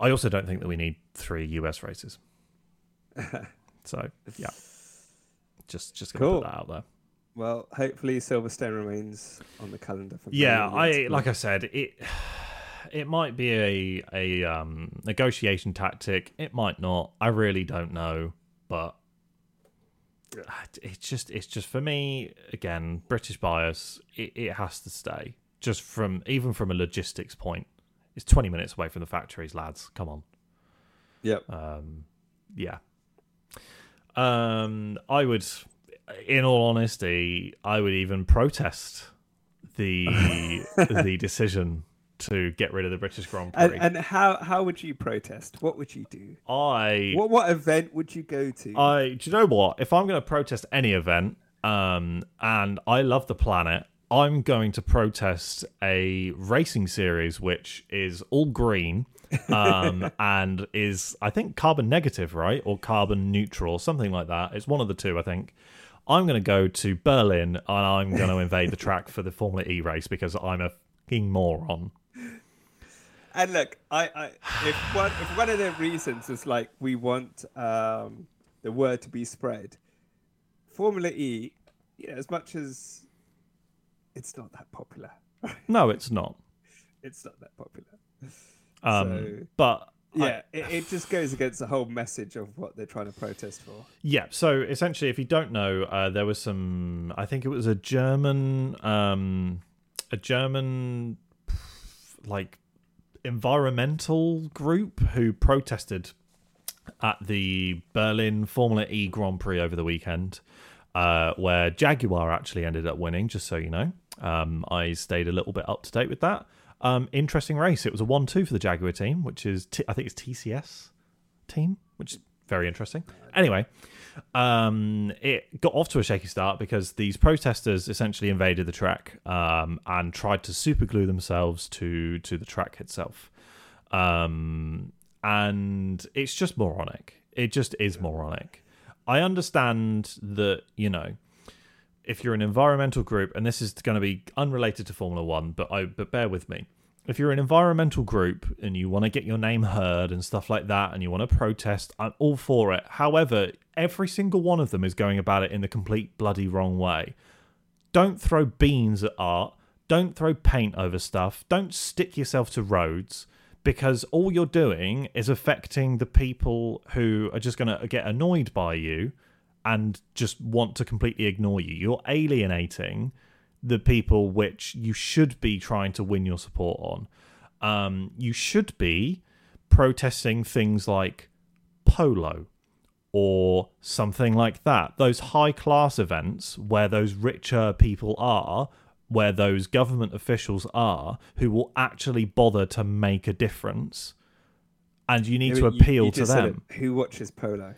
I also don't think that we need three US races. <laughs> So yeah, just just gonna Cool. put that out there. Well, hopefully Silverstone remains on the calendar for. Yeah, I like I said it. It might be a a um, negotiation tactic. It might not. I really don't know, but Yeah. it's just it's just for me again British bias. It, it has to stay. Just from even from a logistics point, it's twenty minutes away from the factories, lads. Come on. Yep. Um, yeah. Um, I would, in all honesty, I would even protest the <laughs> the decision to get rid of the British Grand Prix. And, and how how would you protest? What would you do? I, What what event would you go to? I, do you know what? If I'm going to protest any event, um, and I love the planet, I'm going to protest a racing series which is all green. um, <laughs> and is I think carbon negative, right, or carbon neutral, something like that. It's one of the two, I think. I'm going to go to Berlin and I'm going to invade the track for the Formula E race because I'm a fucking moron. And look, I, I if one if one of the reasons is like we want um, the word to be spread, Formula E, you know, as much as it's not that popular, No, it's not. it's not that popular. Um, So- but I- Yeah, it, it just goes against the whole message of what they're trying to protest for. Yeah, so essentially, if you don't know, uh, there was some. I think it was a German, um, a German, like environmental group who protested at the Berlin Formula E Grand Prix over the weekend, uh, where Jaguar actually ended up winning. Just so you know, um, I stayed a little bit up to date with that. Um, interesting race. It was a one-two for the Jaguar team, which is T- I think it's TCS team, which is very interesting. Anyway, um, it got off to a shaky start because these protesters essentially invaded the track um, and tried to superglue themselves to to the track itself. Um, and it's just moronic. It just is moronic. I understand that you know if you're an environmental group, and this is going to be unrelated to Formula One, but I but bear with me. If you're an environmental group and you want to get your name heard and stuff like that, and you want to protest, I'm all for it. However, every single one of them is going about it in the complete bloody wrong way. Don't throw beans at art. don't throw paint over stuff, don't stick yourself to roads because all you're doing is affecting the people who are just going to get annoyed by you and just want to completely ignore you. You're alienating the people which you should be trying to win your support on. Um, you should be protesting things like polo or something like that. Those high class events where those richer people are, where those government officials are, who will actually bother to make a difference. And you need You- to appeal you to them. Who watches polo?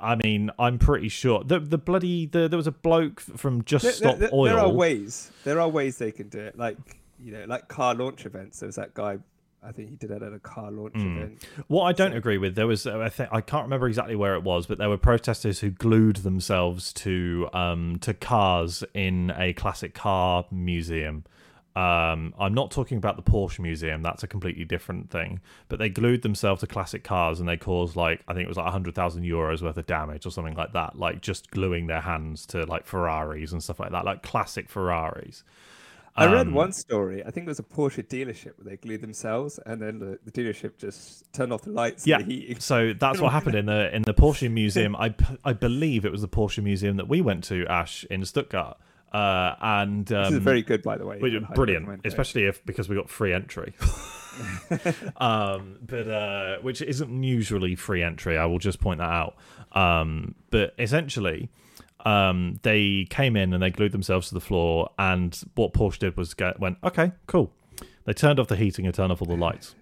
I mean, I'm pretty sure the the bloody the, there was a bloke from Just There, Stop there- Oil. there are ways. There are ways they can do it. Like you know, like car launch events. There was that guy. I think he did that at a car launch Hmm. event. What I don't agree with, there was uh, I think I can't remember exactly where it was, but there were protesters who glued themselves to um to cars in a classic car museum. Um, I'm not talking about the Porsche museum; that's a completely different thing. But they glued themselves to classic cars, and they caused like I think it was like hundred thousand euros worth of damage or something like that. Like just gluing their hands to like Ferraris and stuff like that, like classic Ferraris. I read Um, one story. I think it was a Porsche dealership where they glued themselves, and then the, the dealership just turned off the lights. Yeah. and the. So that's what happened in the in the Porsche <laughs> museum. I I believe it was the Porsche museum that we went to, Ash, in Stuttgart. Uh, and um, This is very good, by the way. which- I'd highly brilliant, especially if because we got free entry. <laughs> um, but uh, which isn't usually free entry. I will just point that out. Um, but essentially, um, they came in and they glued themselves to the floor. And what Porsche did was get went okay, cool. They turned off the heating and turned off all the lights.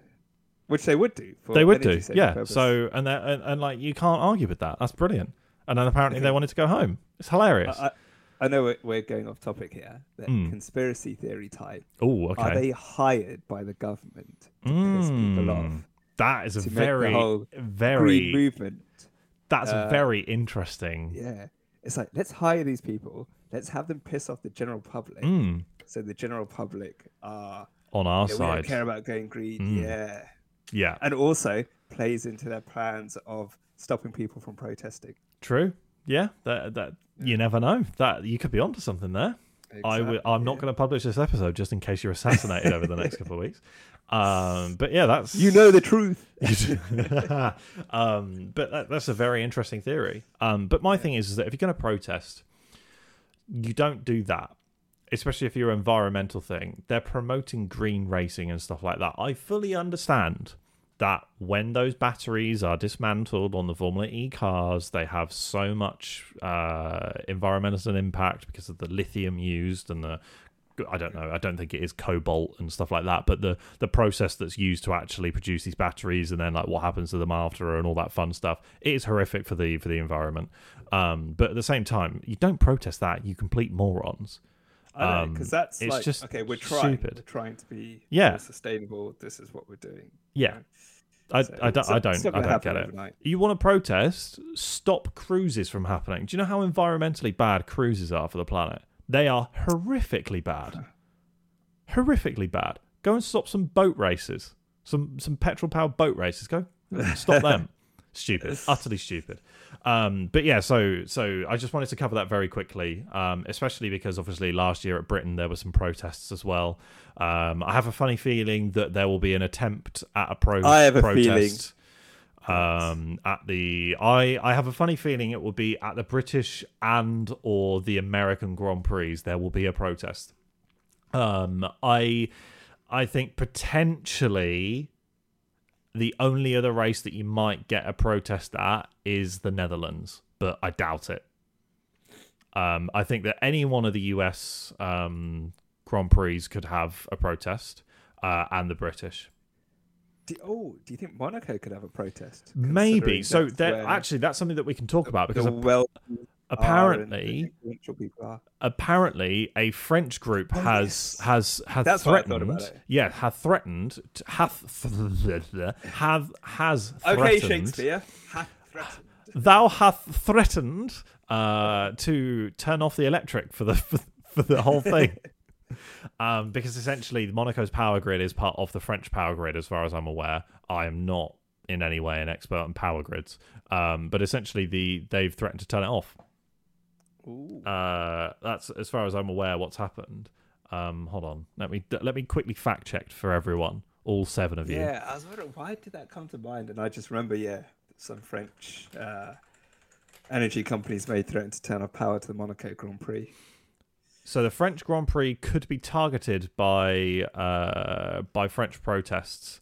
which they would do. They would do, yeah. purpose. So and, that- and and like you can't argue with that. That's brilliant. And then apparently they wanted to go home. It's hilarious. I, I, I know we're- we're going off topic here. That Mm. conspiracy theory type. oh, okay. Are they hired by the government to piss people Mm. off? That is a the very, very. movement. That's uh, very interesting. Yeah. It's like let's hire these people. Let's have them piss off the general public. Mm, So the general public are on our yeah, we don't side, care about going green. Mm. Yeah. yeah, And also plays into their plans of stopping people from protesting. true. Yeah, that that you never know. That you could be onto something there. I w- I'm not going to publish this episode just in case you're assassinated over the next <laughs> couple of weeks. Um, but yeah, that's You know the truth. <laughs> <laughs> um, but that, that's a very interesting theory. Um, but my thing is, is that if you're going to protest, you don't do that, especially if you're an environmental thing. They're promoting green racing and stuff like that. I fully understand that when those batteries are dismantled on the Formula E cars, they have so much uh, environmental impact because of the lithium used and the I don't know. I don't think it is cobalt and stuff like that, but the the process that's used to actually produce these batteries and then like what happens to them after and all that fun stuff, it is horrific for the for the environment. Um, but at the same time, you don't protest that, you complete morons. I Um, because that's it's like just okay, we're trying, stupid. we're trying to be Yeah. sustainable. This is what we're doing. Yeah, I, So I don't I don't I don't get it. overnight. You want to protest? Stop cruises from happening. Do you know how environmentally bad cruises are for the planet? They are horrifically bad. horrifically bad. Go and stop some boat races. Some some petrol powered boat races. Go <laughs> stop them. Stupid. Utterly stupid. Um, but yeah, so so I just wanted to cover that very quickly, um, especially because obviously last year at Britain there were some protests as well. Um, I have a funny feeling that there will be an attempt at a pro I have a protest um at the i i have a funny feeling it will be at the british and or the american grand prix there will be a protest um i i think potentially the only other race that you might get a protest at is the netherlands but i doubt it um i think that any one of the us um grand prix could have a protest uh and the british Do, oh, do you think Monaco could have a protest? Maybe. So where actually, that's something that we can talk about because the well apparently, are. apparently, a French group Oh, has yes. has has That's what I threatened. Yeah, have threatened. To, <laughs> have has threatened. Okay, Shakespeare. Ha, threatened. Thou hath threatened uh, to turn off the electric for the <laughs> for, for the whole thing. <laughs> um, because essentially, Monaco's power grid is part of the French power grid, as far as I'm aware. I am not in any way an expert on power grids, um, but essentially, the they've threatened to turn it off. Uh, that's as far as I'm aware what's happened. Um, hold on. Let me let me quickly fact check for everyone. All seven of you. Yeah, I was wondering why did that come to mind, and I just remember, yeah, some French uh, energy companies may threaten to turn off power to the Monaco Grand Prix. So the French Grand Prix could be targeted by uh, by French protests.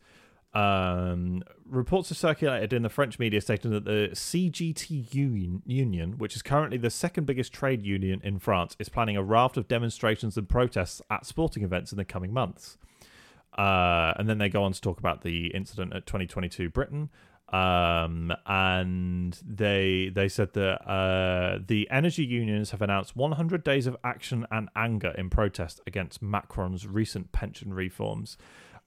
Um, reports have circulated in the French media stating that the CGT union, which is currently the second biggest trade union in France, is planning a raft of demonstrations and protests at sporting events in the coming months. Uh, and then they go on to talk about the incident at 2022 Britain. Um, and they they said that uh, the energy unions have announced 100 days of action and anger in protest against Macron's recent pension reforms.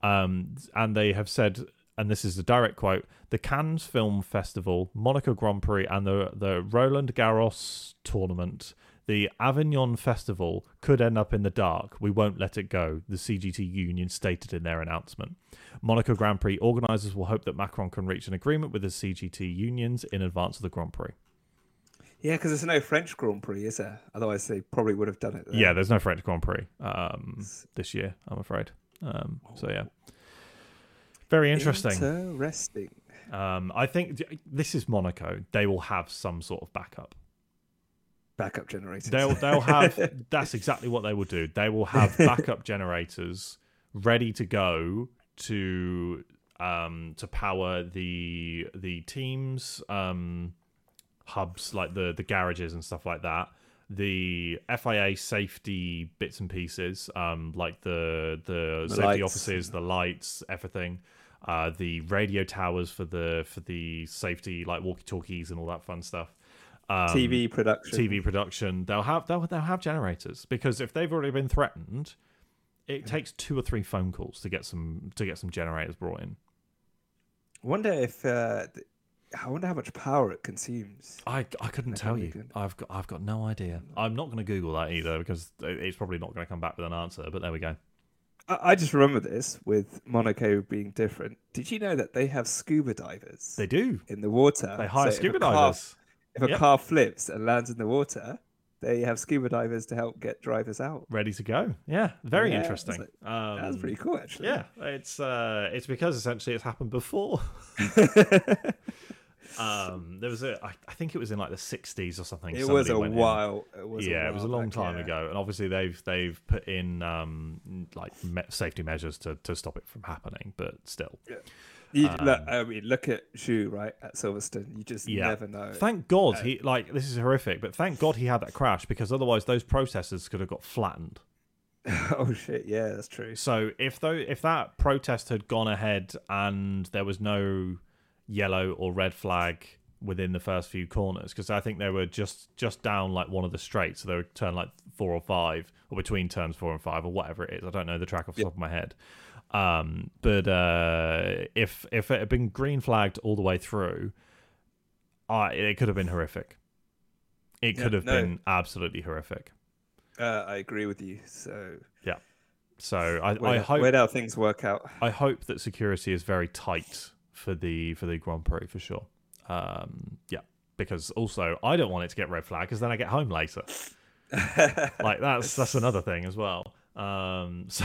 Um, and they have said, and this is a direct quote: the Cannes Film Festival, Monaco Grand Prix, and the the Roland Garros tournament the Avignon Festival could end up in the dark. We won't let it go, the CGT union stated in their announcement. Monaco Grand Prix organisers will hope that Macron can reach an agreement with the CGT unions in advance of the Grand Prix. Yeah, because there's no French Grand Prix, is there? Otherwise, they probably would have done it. There. Yeah, there's no French Grand Prix um, this year, I'm afraid. Um, so, yeah. Very interesting. Interesting. Um, I think this is Monaco. They will have some sort of backup backup generators. They'll they'll have <laughs> that's exactly what they will do. They will have backup generators ready to go to um to power the the teams um hubs like the the garages and stuff like that the FIA safety bits and pieces, um, like the the, the safety lights. offices, the lights, everything, uh, the radio towers for the for the safety, like walkie talkies and all that fun stuff um, TV production. TV production. They'll have they'll, they'll have generators because if they've already been threatened, it takes two or three phone calls to get some to get some generators brought in. Wonder if uh, I wonder how much power it consumes. I, I couldn't tell you. Good. I've got I've got no idea. I'm not going to Google that either because it's probably not going to come back with an answer. But there we go. I, I just remember this with Monaco being different. Did you know that they have scuba divers? They do in the water. They hire so scuba divers. If a yep. car flips and lands in the water, they have scuba divers to help get drivers out. Ready to go. Yeah, very yeah, interesting. um, that's pretty cool, actually. Yeah, it's uh, it's because essentially it's happened before. <laughs> <laughs> um, there was a, I, I think it was in like the '60s or something. It was a while. It was yeah, it was a long time yeah. ago, and obviously they've they've put in um, like me- safety measures to to stop it from happening, but still. Yeah. You, um, look, I mean, look at Zhou right at Silverstone. You just yeah. never know. Thank God uh, he like this is horrific, but thank God he had that crash because otherwise those protesters could have got flattened. <laughs> oh shit! Yeah, that's true. So if though if that protest had gone ahead and there was no yellow or red flag within the first few corners, because I think they were just just down like one of the straights, so they were turn like four or five, or between turns four and five, or whatever it is. I don't know the track off the top of my head. Um, but uh, if if it had been green flagged all the way through, uh, it could have been horrific. It could yeah, have no. been absolutely horrific. Uh, I agree with you. So yeah. So I, where, I hope where how things work out. I hope that security is very tight for the for the Grand Prix for sure. Um, yeah, because also I don't want it to get red flag because then I get home later. <laughs> like that's that's another thing as well. Um, <laughs> so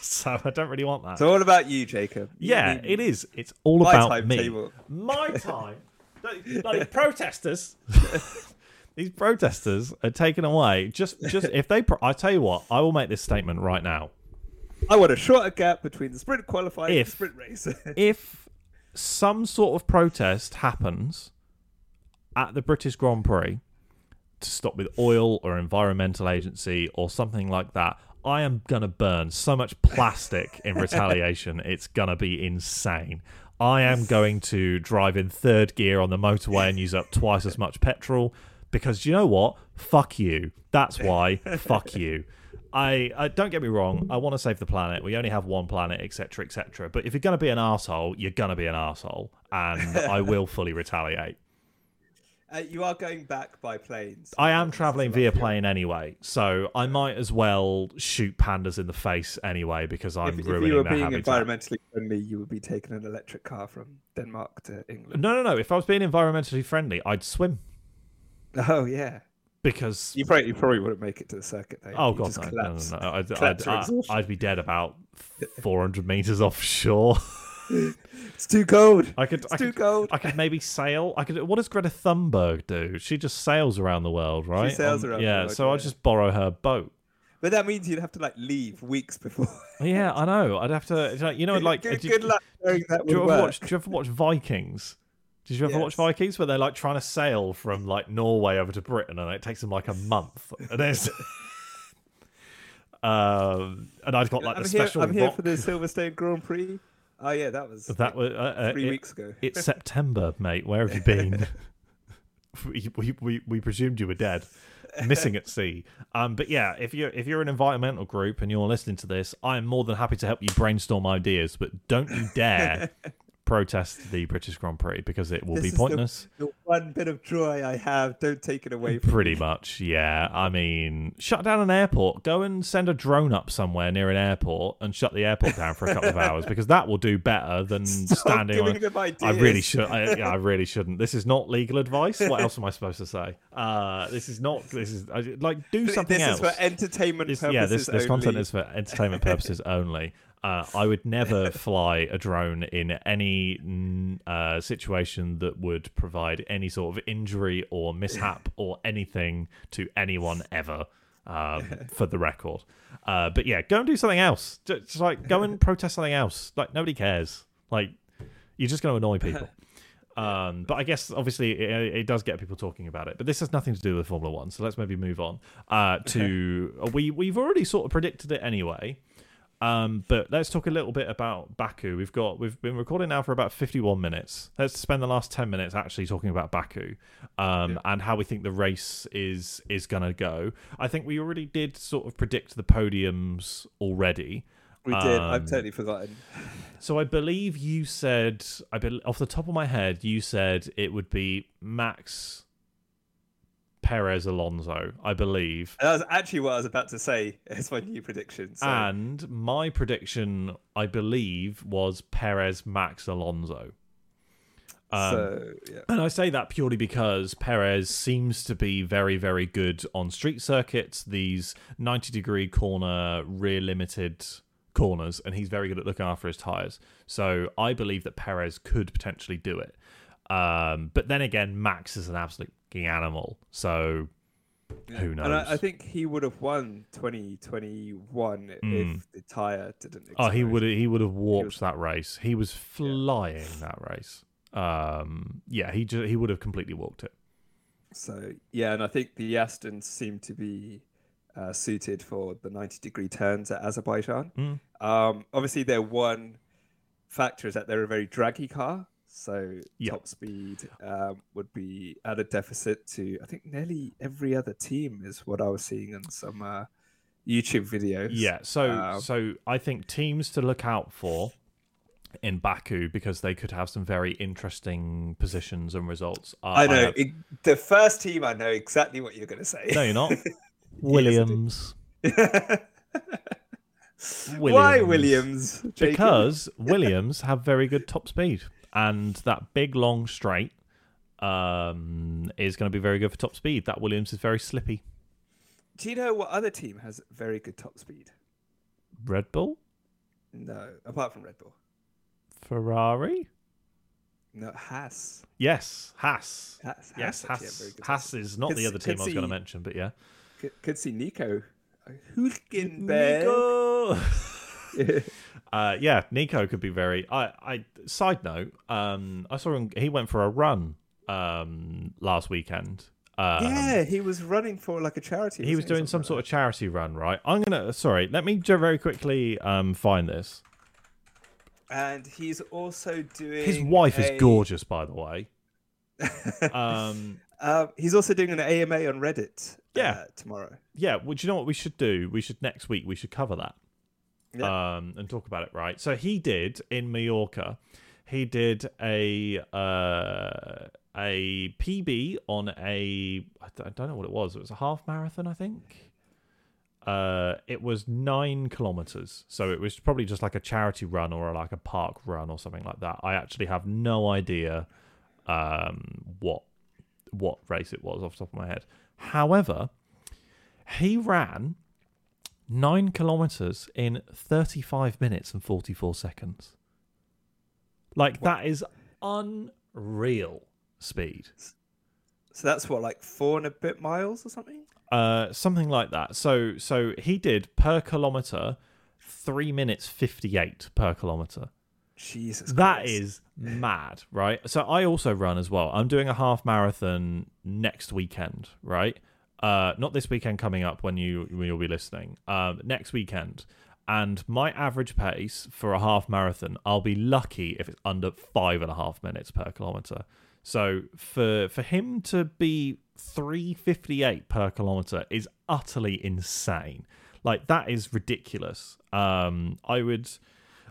so I don't really want that. It's all about you, Jacob. Yeah, it is. It's all about me. Table. My <laughs> time. like protesters. These protesters are taken away. Just, just if they. Pro- I tell you what, I will make this statement right now. I want a shorter gap between the sprint qualifying if, and the sprint race. if some sort of protest happens at the British Grand Prix to stop with oil or environmental agency or something like that, I am gonna burn so much plastic in <laughs> retaliation. It's gonna be insane. I am going to drive in third gear on the motorway and use up twice as much petrol because you know what? Fuck you. That's why. Fuck you. I, I, don't get me wrong. I want to save the planet. We only have one planet, etc., etc. But if you're going to be an asshole, you're going to be an asshole, and <laughs> I will fully retaliate. Uh, you are going back by planes. I am traveling via plane anyway, so I might as well shoot pandas in the face anyway because I'm if, ruining if you were being habitat. environmentally friendly, you would be taking an electric car from Denmark to England. No, no, no. If I was being environmentally friendly, I'd swim. <laughs> Oh yeah. Because You probably you probably wouldn't make it to the circuit oh You god no, no, collapse. no, no. I'd, I'd, I'd. I'd be dead about <laughs> 400 meters offshore. <laughs> It's too cold. I could It's I too could, cold. I could maybe sail. I could. What does Greta Thunberg do? She just sails around the world, right? She sails On- around the yeah. world, so yeah. just borrow her boat. But that means you'd have to like leave weeks before. <laughs> Yeah, I know. I'd have to. You know, like. good, do- good luck knowing that Do you ever work. watch? Do you ever watch Vikings? Did you ever watch Vikings where they're like trying to sail from like Norway over to Britain and it takes them like a month? And it's <laughs> um, and I've got like I'm the here, special I'm here rock for the Silverstone Grand Prix. Oh yeah, that was that was uh, uh, three it- weeks ago. It's <laughs> September, mate. Where have you been? <laughs> we, we, we, we presumed you were dead, missing at sea. Um, but yeah, if you're if you're an environmental group and you're listening to this, I am more than happy to help you brainstorm ideas. But don't you dare protest the British Grand Prix because it will This be is the- pointless. the one bit of joy I have, don't take it away from Pretty me. much, yeah. I mean, shut down an airport. Go and send a drone up somewhere near an airport and shut the airport down for a couple of <laughs> hours because that will do better than Stop standing on. I really should. I, yeah, I <laughs> really shouldn't. This is not legal advice. What else am I supposed to say? Uh, this is not. This is like do something this else. is for entertainment This- purposes yeah, this this content is for <laughs> entertainment purposes only. Uh, I would never fly a drone in any uh, situation that would provide any sort of injury or mishap or anything to anyone ever. Um, for the record, uh, but yeah, go and do something else. Just, just like go and protest something else. Like nobody cares. Like you're just going to annoy people. <laughs> Um, but I guess obviously it, it does get people talking about it. But this has nothing to do with Formula One, so let's maybe move on uh, to <laughs> we we've already sort of predicted it anyway. Um, but let's talk a little bit about Baku. We've got we've been recording now for about 51 minutes. Let's spend the last 10 minutes actually talking about Baku um, Yeah. and how we think the race is is gonna go. I think we already did sort of predict the podiums already. We did. Um, I've totally forgotten. So I believe you said, I bel off the top of my head, you said it would be Max Perez Alonso, I believe. That was actually what I was about to say. <laughs> It's my new prediction. So And my prediction, I believe, was Perez Max Alonso. Um, so yeah. and I say that purely because Perez seems to be very, very good on street circuits, these 90 degree corner, rear limited corners, and he's very good at looking after his tyres. So I believe that Perez could potentially do it. Um, but then again, Max is an absolute fucking animal. So Yeah. who And knows? I, I think he would have won 2021 Mm. if the tire didn't. oh, he explode. would he would have warped was- that race. He was flying that race. Um, yeah, he just, he would have completely walked it. So yeah, and I think the Astons seem to be uh, suited for the 90 degree turns at Azerbaijan. Mm. Um, obviously, their one factor is that they're a very draggy car, so Yeah. top speed um, would be at a deficit to I think nearly every other team is what I was seeing on some uh, YouTube videos. Yeah, so Um, so I think teams to look out for in Baku because they could have some very interesting positions and results. are- I know have- it- the first team. I know exactly what you're going to say. no, you're not. <laughs> Williams. <laughs> Why Williams. Williams? Jacob? Because Williams have very good top speed, and that big long straight um, is going to be very good for top speed. That Williams is very slippy. do you know what other team has very good top speed? Red Bull, No, apart from Red Bull. Ferrari. No, Haas. Yes, Haas. Haas, Yes, Haas, actually have very Haas. Haas is not Could the other team I was going to mention, but yeah. Could, could see Nico. Hulkenberg. Nico. <laughs> uh, yeah, Nico could be very. I, I. Side note, um, I saw him. He went for a run um last weekend. Um, yeah, he was running for like a charity. he was doing some sort of charity run, right? I'm gonna. Sorry, let me very quickly um find this. And he's also doing. His wife a- is gorgeous, by the way. <laughs> Um, Um, he's also doing an AMA on Reddit. Yeah. uh, tomorrow. yeah. Well, do you know what we should do? We should next week. We should cover that. Yeah. um, and talk about it, right? So he did in Mallorca. He did a uh, a PB on a I don't know what it was. It was a half marathon, I think. Uh, it was nine kilometers, so it was probably just like a charity run or like a park run or something like that. I actually have no idea um, what what race it was off the top of my head. However, he ran nine kilometers in 35 minutes and 44 seconds. Like, that is unreal speed. So that's what, like four and a bit miles or something? Uh, something like that. So, so he did per kilometer three minutes 58 per kilometer. Jesus That Christ. is mad, right? So I also run as well. I'm doing a half marathon next weekend, right? Uh, not this weekend coming up when you when you'll be listening. Um, next weekend, and my average pace for a half marathon, I'll be lucky if it's under five and a half minutes per kilometer. So for for him to be 358 per kilometer is utterly insane. Like that is ridiculous. Um, I would.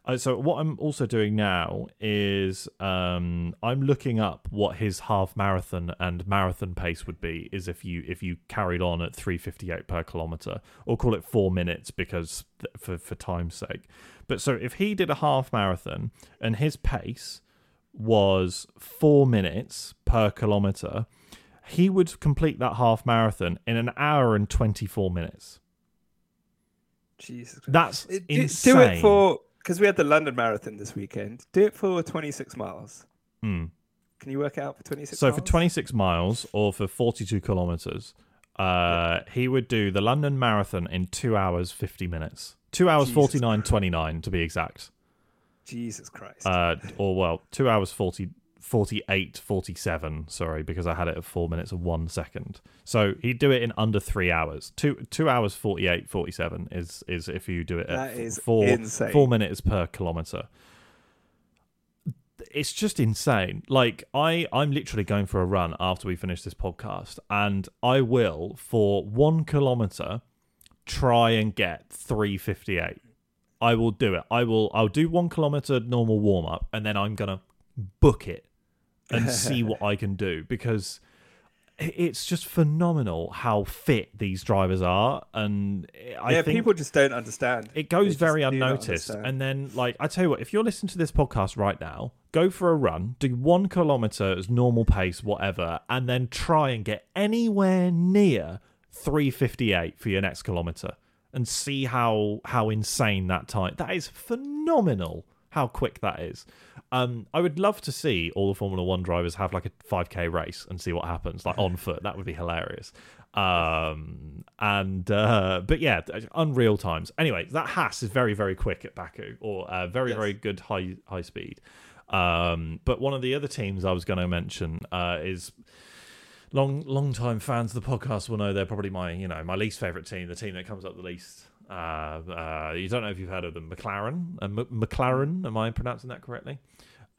Uh, so what I'm also doing now is um, I'm looking up what his half marathon and marathon pace would be is if you if you carried on at 358 per kilometer or call it four minutes because th- for for time's sake. But so if he did a half marathon and his pace was four minutes per kilometer, he would complete that half marathon in an hour and 24 minutes. Jesus That's It- insane. Do it for because we had the London Marathon this weekend. Do it for 26 miles. Hmm. Can you work out for 26 So miles? for 26 miles or for 42 kilometers, uh, he would do the London Marathon in two hours 50 minutes. Two hours Jesus 49 29 to be exact. Jesus Christ. Uh, or well, two hours 40, 48 47. Sorry, because I had it at four minutes and one second. So he'd do it in under three hours. Two two hours 48 47 is is if you do it at That f- is four insane. four minutes per kilometer. It's just insane. Like I, I'm literally going for a run after we finish this podcast, and I will for one kilometer try and get 358. I will do it. I will. I'll do one kilometer normal warm up, and then I'm gonna book it and <laughs> see what I can do because it's just phenomenal how fit these drivers are, and I yeah, think people just don't understand. it goes They very unnoticed. And then, like, I tell you what, if you're listening to this podcast right now, go for a run, do one kilometer as normal pace, whatever, and then try and get anywhere near 358 for your next kilometer and see how how insane that time. That is phenomenal. How quick that is. Um, I would love to see all the Formula One drivers have like a 5k race and see what happens, like on foot. That would be hilarious. Um, and uh, but yeah, unreal times. Anyway, that Haas is very very quick at Baku, or uh, very Yes. very good high high speed. Um, but one of the other teams I was going to mention uh, is long long time fans of the podcast will know they're probably my you know my least favorite team, the team that comes up the least. Uh, uh, you don't know if you've heard of them, McLaren. Uh, M- McLaren, am I pronouncing that correctly?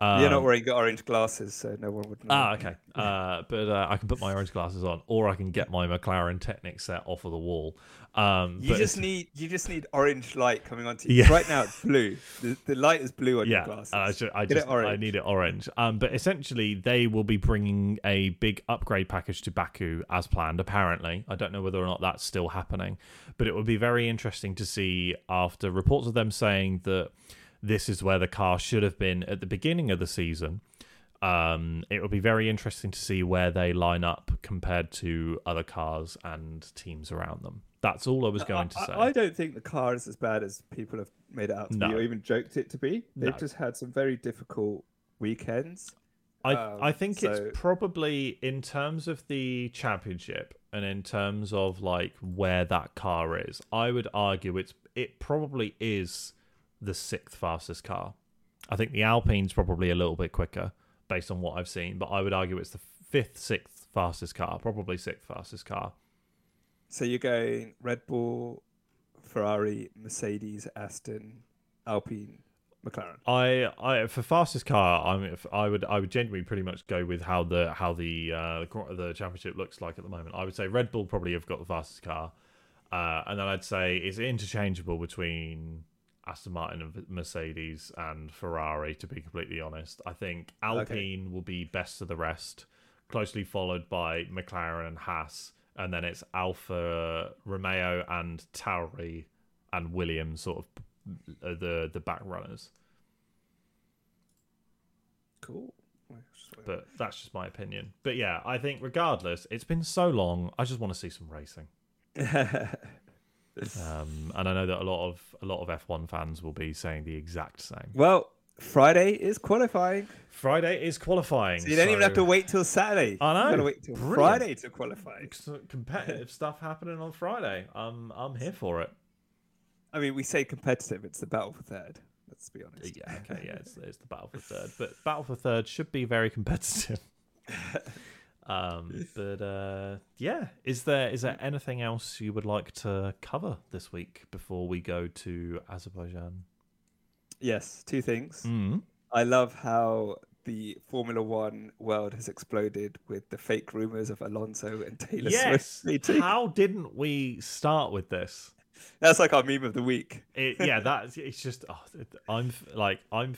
You're not Um, wearing orange glasses, so no one would know. Ah, okay. Uh, but uh, I can put my orange glasses on, or I can get my McLaren Technic set off of the wall. Um, You just need you just need orange light coming onto you. Yeah. Right now it's blue. The, the light is blue on yeah, your glasses. I, I just I need it orange. Um, but essentially, they will be bringing a big upgrade package to Baku as planned. Apparently, I don't know whether or not that's still happening, but it would be very interesting to see after reports of them saying that this is where the car should have been at the beginning of the season. Um, it will be very interesting to see where they line up compared to other cars and teams around them. That's all I was going to I, say. I don't think the car is as bad as people have made it out to No. be, or even joked it to be. They've No. just had some very difficult weekends. I Um, I think so- it's probably in terms of the championship and in terms of like where that car is. I would argue it's it probably is the sixth fastest car. I think the Alpine's probably a little bit quicker based on what I've seen, but I would argue it's the fifth, sixth fastest car, probably sixth fastest car. So you're going Red Bull, Ferrari, Mercedes, Aston, Alpine, McLaren. I, I for fastest car, I mean, I would I would genuinely pretty much go with how the how the uh, the the championship looks like at the moment. I would say Red Bull probably have got the fastest car, uh, and then I'd say it's interchangeable between Aston Martin and Mercedes and Ferrari. To be completely honest, I think Alpine will be best of the rest, closely followed by McLaren and Haas, and then it's Alfa Romeo and Tauri and Williams sort of uh, the the back runners. Cool. But that's just my opinion. But yeah, I think regardless, it's been so long. I just want to see some racing. <laughs> Um, and I know that a lot of a lot of F1 fans will be saying the exact same. well, Friday is qualifying. Friday is qualifying. So you don't even have to wait till Saturday. I know. You gotta wait till Brilliant. Friday to qualify. competitive <laughs> stuff happening on Friday. I'm I'm here for it. I mean, we say competitive. It's the battle for third. Let's be honest. Yeah, okay, yeah, it's, it's the battle for third, but battle for third should be very competitive. <laughs> um, <laughs> but uh, yeah, is there is there anything else you would like to cover this week before we go to Azerbaijan? Yes, two things. Mm. I love how the Formula One world has exploded with the fake rumors of Alonso and Taylor Yes. Swift. <laughs> How didn't we start with this? That's like our meme of the week. It, yeah, <laughs> that's it's just oh, I'm like I'm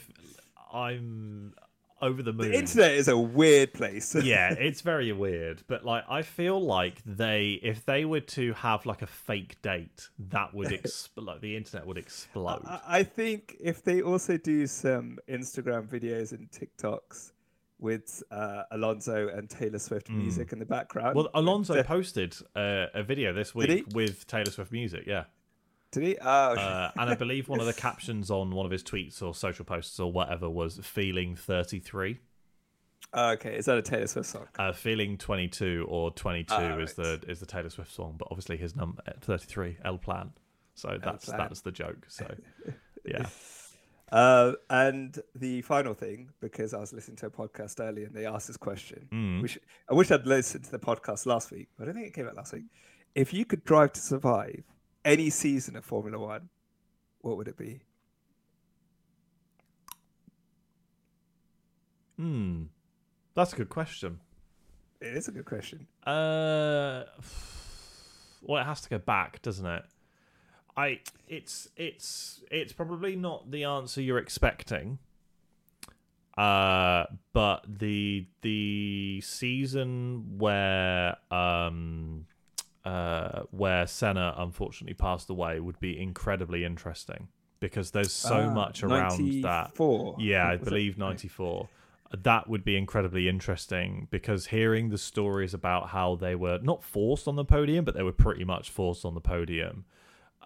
I'm over the moon. The internet is a weird place. <laughs> yeah, it's very weird, but like I feel like they, if they were to have like a fake date, that would <laughs> explode. like, the internet would explode. I- I think if they also do some Instagram videos and TikToks with uh, Alonso and Taylor Swift music in the background. Well, Alonso <laughs> posted uh, a video this week with Taylor Swift music. Yeah, he? Oh, uh, and I believe one of the captions on one of his tweets or social posts or whatever was "feeling 33." oh, okay. Is that a Taylor Swift song? Uh, "feeling 22" or "22" Ah, is the is the Taylor Swift song, but obviously his number 33 El Plan. So that's Plan. that's the joke. So <laughs> yeah. Uh, and the final thing, because I was listening to a podcast earlier and they asked this question, Mm. which I wish I'd listened to the podcast last week, but I don't think it came out last week. If you could drive to survive any season of Formula One, what would it be? Hmm. That's a good question. It is a good question. Uh, <sighs> well, it has to go back, doesn't it? I it's it's it's probably not the answer you're expecting. Uh, but the the season where um uh where Senna unfortunately passed away would be incredibly interesting because there's so Ah, much around that. 94. Yeah, I believe 94. That would be incredibly interesting because hearing the stories about how they were not forced on the podium, but they were pretty much forced on the podium.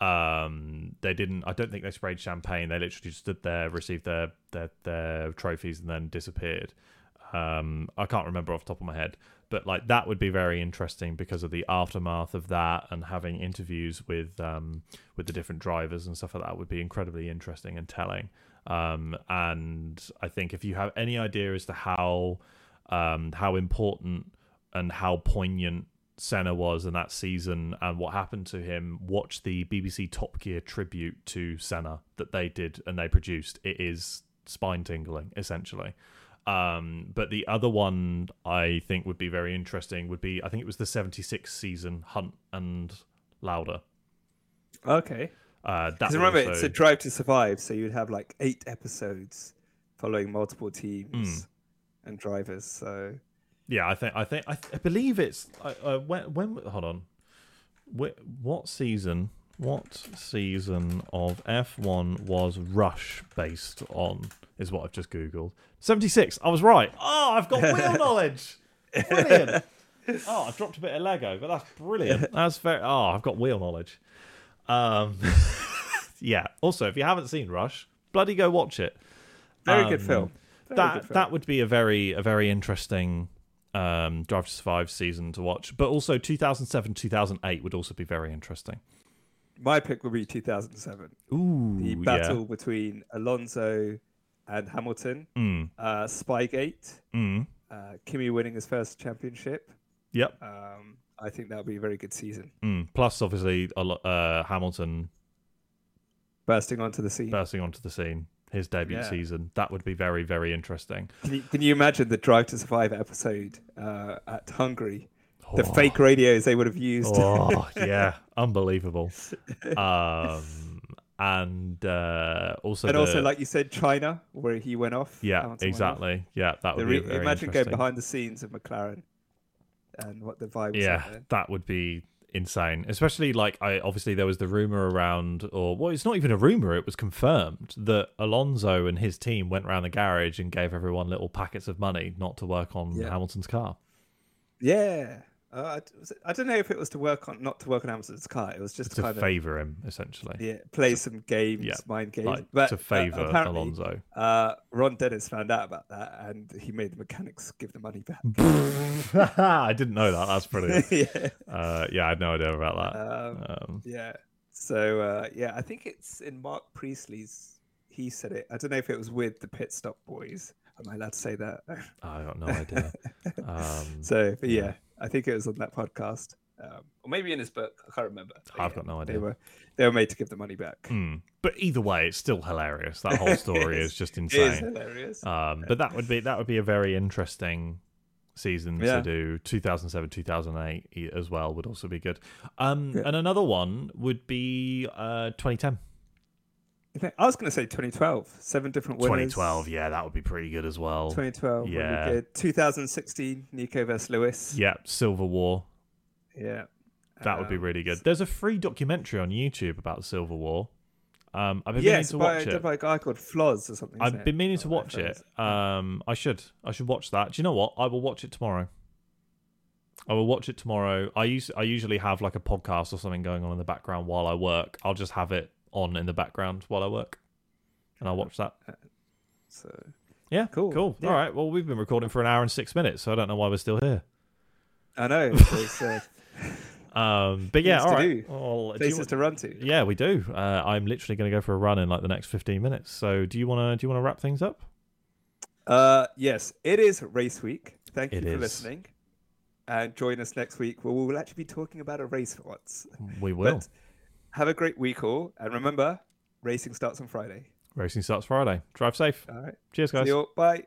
Um, they didn't. I don't think they sprayed champagne. They literally just stood there, received their their, their trophies, and then disappeared. Um, I can't remember off the top of my head, but like that would be very interesting because of the aftermath of that and having interviews with um, with the different drivers and stuff like that would be incredibly interesting and telling. Um, and I think if you have any idea as to how um, how important and how poignant Senna was in that season and what happened to him, watch the BBC Top Gear tribute to Senna that they did and they produced. It is spine tingling, essentially. Um, but the other one I think would be very interesting would be I think it was the 76 season Hunt and Lauda. Okay. Uh, that Because would remember, also- it's a drive to survive, so you'd have like eight episodes following multiple teams Hmm. and drivers. So Yeah, I think I think I, th- I believe it's uh, uh, when when hold on, Wh- what season? What season of F one was Rush based on? Is what I've just googled. Seventy six. I was right. Oh, I've got wheel <laughs> knowledge. Brilliant. Oh, I dropped a bit of Lego, but that's brilliant. That's very. Oh, I've got wheel knowledge. Um, <laughs> yeah. Also, if you haven't seen Rush, bloody go watch it. very good Um, film. Very that good film. that would be a very a very interesting um, Drive to Survive season to watch. But also 2007 2008 would also be very interesting. My pick would be 2007. Ooh, The battle between Alonso and Hamilton, Mm, uh, Spygate, mm, uh, Kimi winning his first championship. yep. Um, I think that would be a very good season. Mm. Plus, obviously, uh, Hamilton Bursting onto the scene. bursting onto the scene, his debut Yeah. season. That would be very very interesting. Can you, can you imagine the Drive to Survive episode uh, at Hungary? The Oh. fake radios they would have used. Oh <laughs> yeah, unbelievable. Um, and uh, also and the, also, like you said, China, where he went off. yeah, went off. exactly. Yeah, that would re- be imagine going behind the scenes of McLaren and what the vibe was yeah like that would be insane. Especially like I obviously there was the rumor around, or well, it's not even a rumor; it was confirmed that Alonso and his team went around the garage and gave everyone little packets of money not to work on Yeah. Hamilton's car. Yeah. Uh, I, I don't know if it was to work on, not to work on Amazon's car. It was just to to kind of favor him, essentially, yeah, play some games, Yeah, mind games. like but to uh, favor apparently, Alonso. Uh, Ron Dennis found out about that, and he made the mechanics give the money back. <laughs> I didn't know that. That's <laughs> brilliant. yeah. Uh, yeah, I had no idea about that. Um, Um, yeah. So uh, yeah, I think it's in Marc Priestley's. He said it. I don't know if it was with the Pit Stop Boys. Am I allowed to say that? I got no idea. <laughs> Um, so, but yeah. yeah, I think it was on that podcast, um, or maybe in his book. I can't remember. But I've yeah, got no idea. They were they were made to give the money back. hmm. But either way, it's still hilarious. That whole <laughs> story is is. just It is insane. hilarious. Um, but that would be that would be a very interesting season Yeah. to do 2007 2008 e- as well would also be good um Yeah. and another one would be uh 2010 I was going to say 2012. Seven different winners. 2012 yeah that would be pretty good as well 2012. Yeah. Yeah. Good. 2016. Nico vs Lewis. yeah silver war Yeah. that would be Um, really good there's a free documentary on youtube about Silver war um i've been meaning to by, watch it by a guy called Floz or something. I've been meaning to watch it. Um, I should. I should watch that. Do you know what? I will watch it tomorrow. I will watch it tomorrow. I use. I usually have like a podcast or something going on in the background while I work. I'll just have it on in the background while I work, and I'll watch that. So Yeah, Cool. cool. Yeah. All right. Well, we've been recording for an hour and six minutes, so I don't know why we're still here. I know <laughs> uh, Um, but yeah, all right. Well, places want- to run to. yeah, we do. Uh, I'm literally going to go for a run in like the next 15 minutes. So, do you want to? Do you want to wrap things up? Uh, yes, it is race week. Thank It you for is. listening, and join us next week where we will actually be talking about a race once. We will. But have a great week, all, and remember, racing starts on Friday. Racing starts Friday. Drive safe. All right, Cheers, see guys. you all. Bye.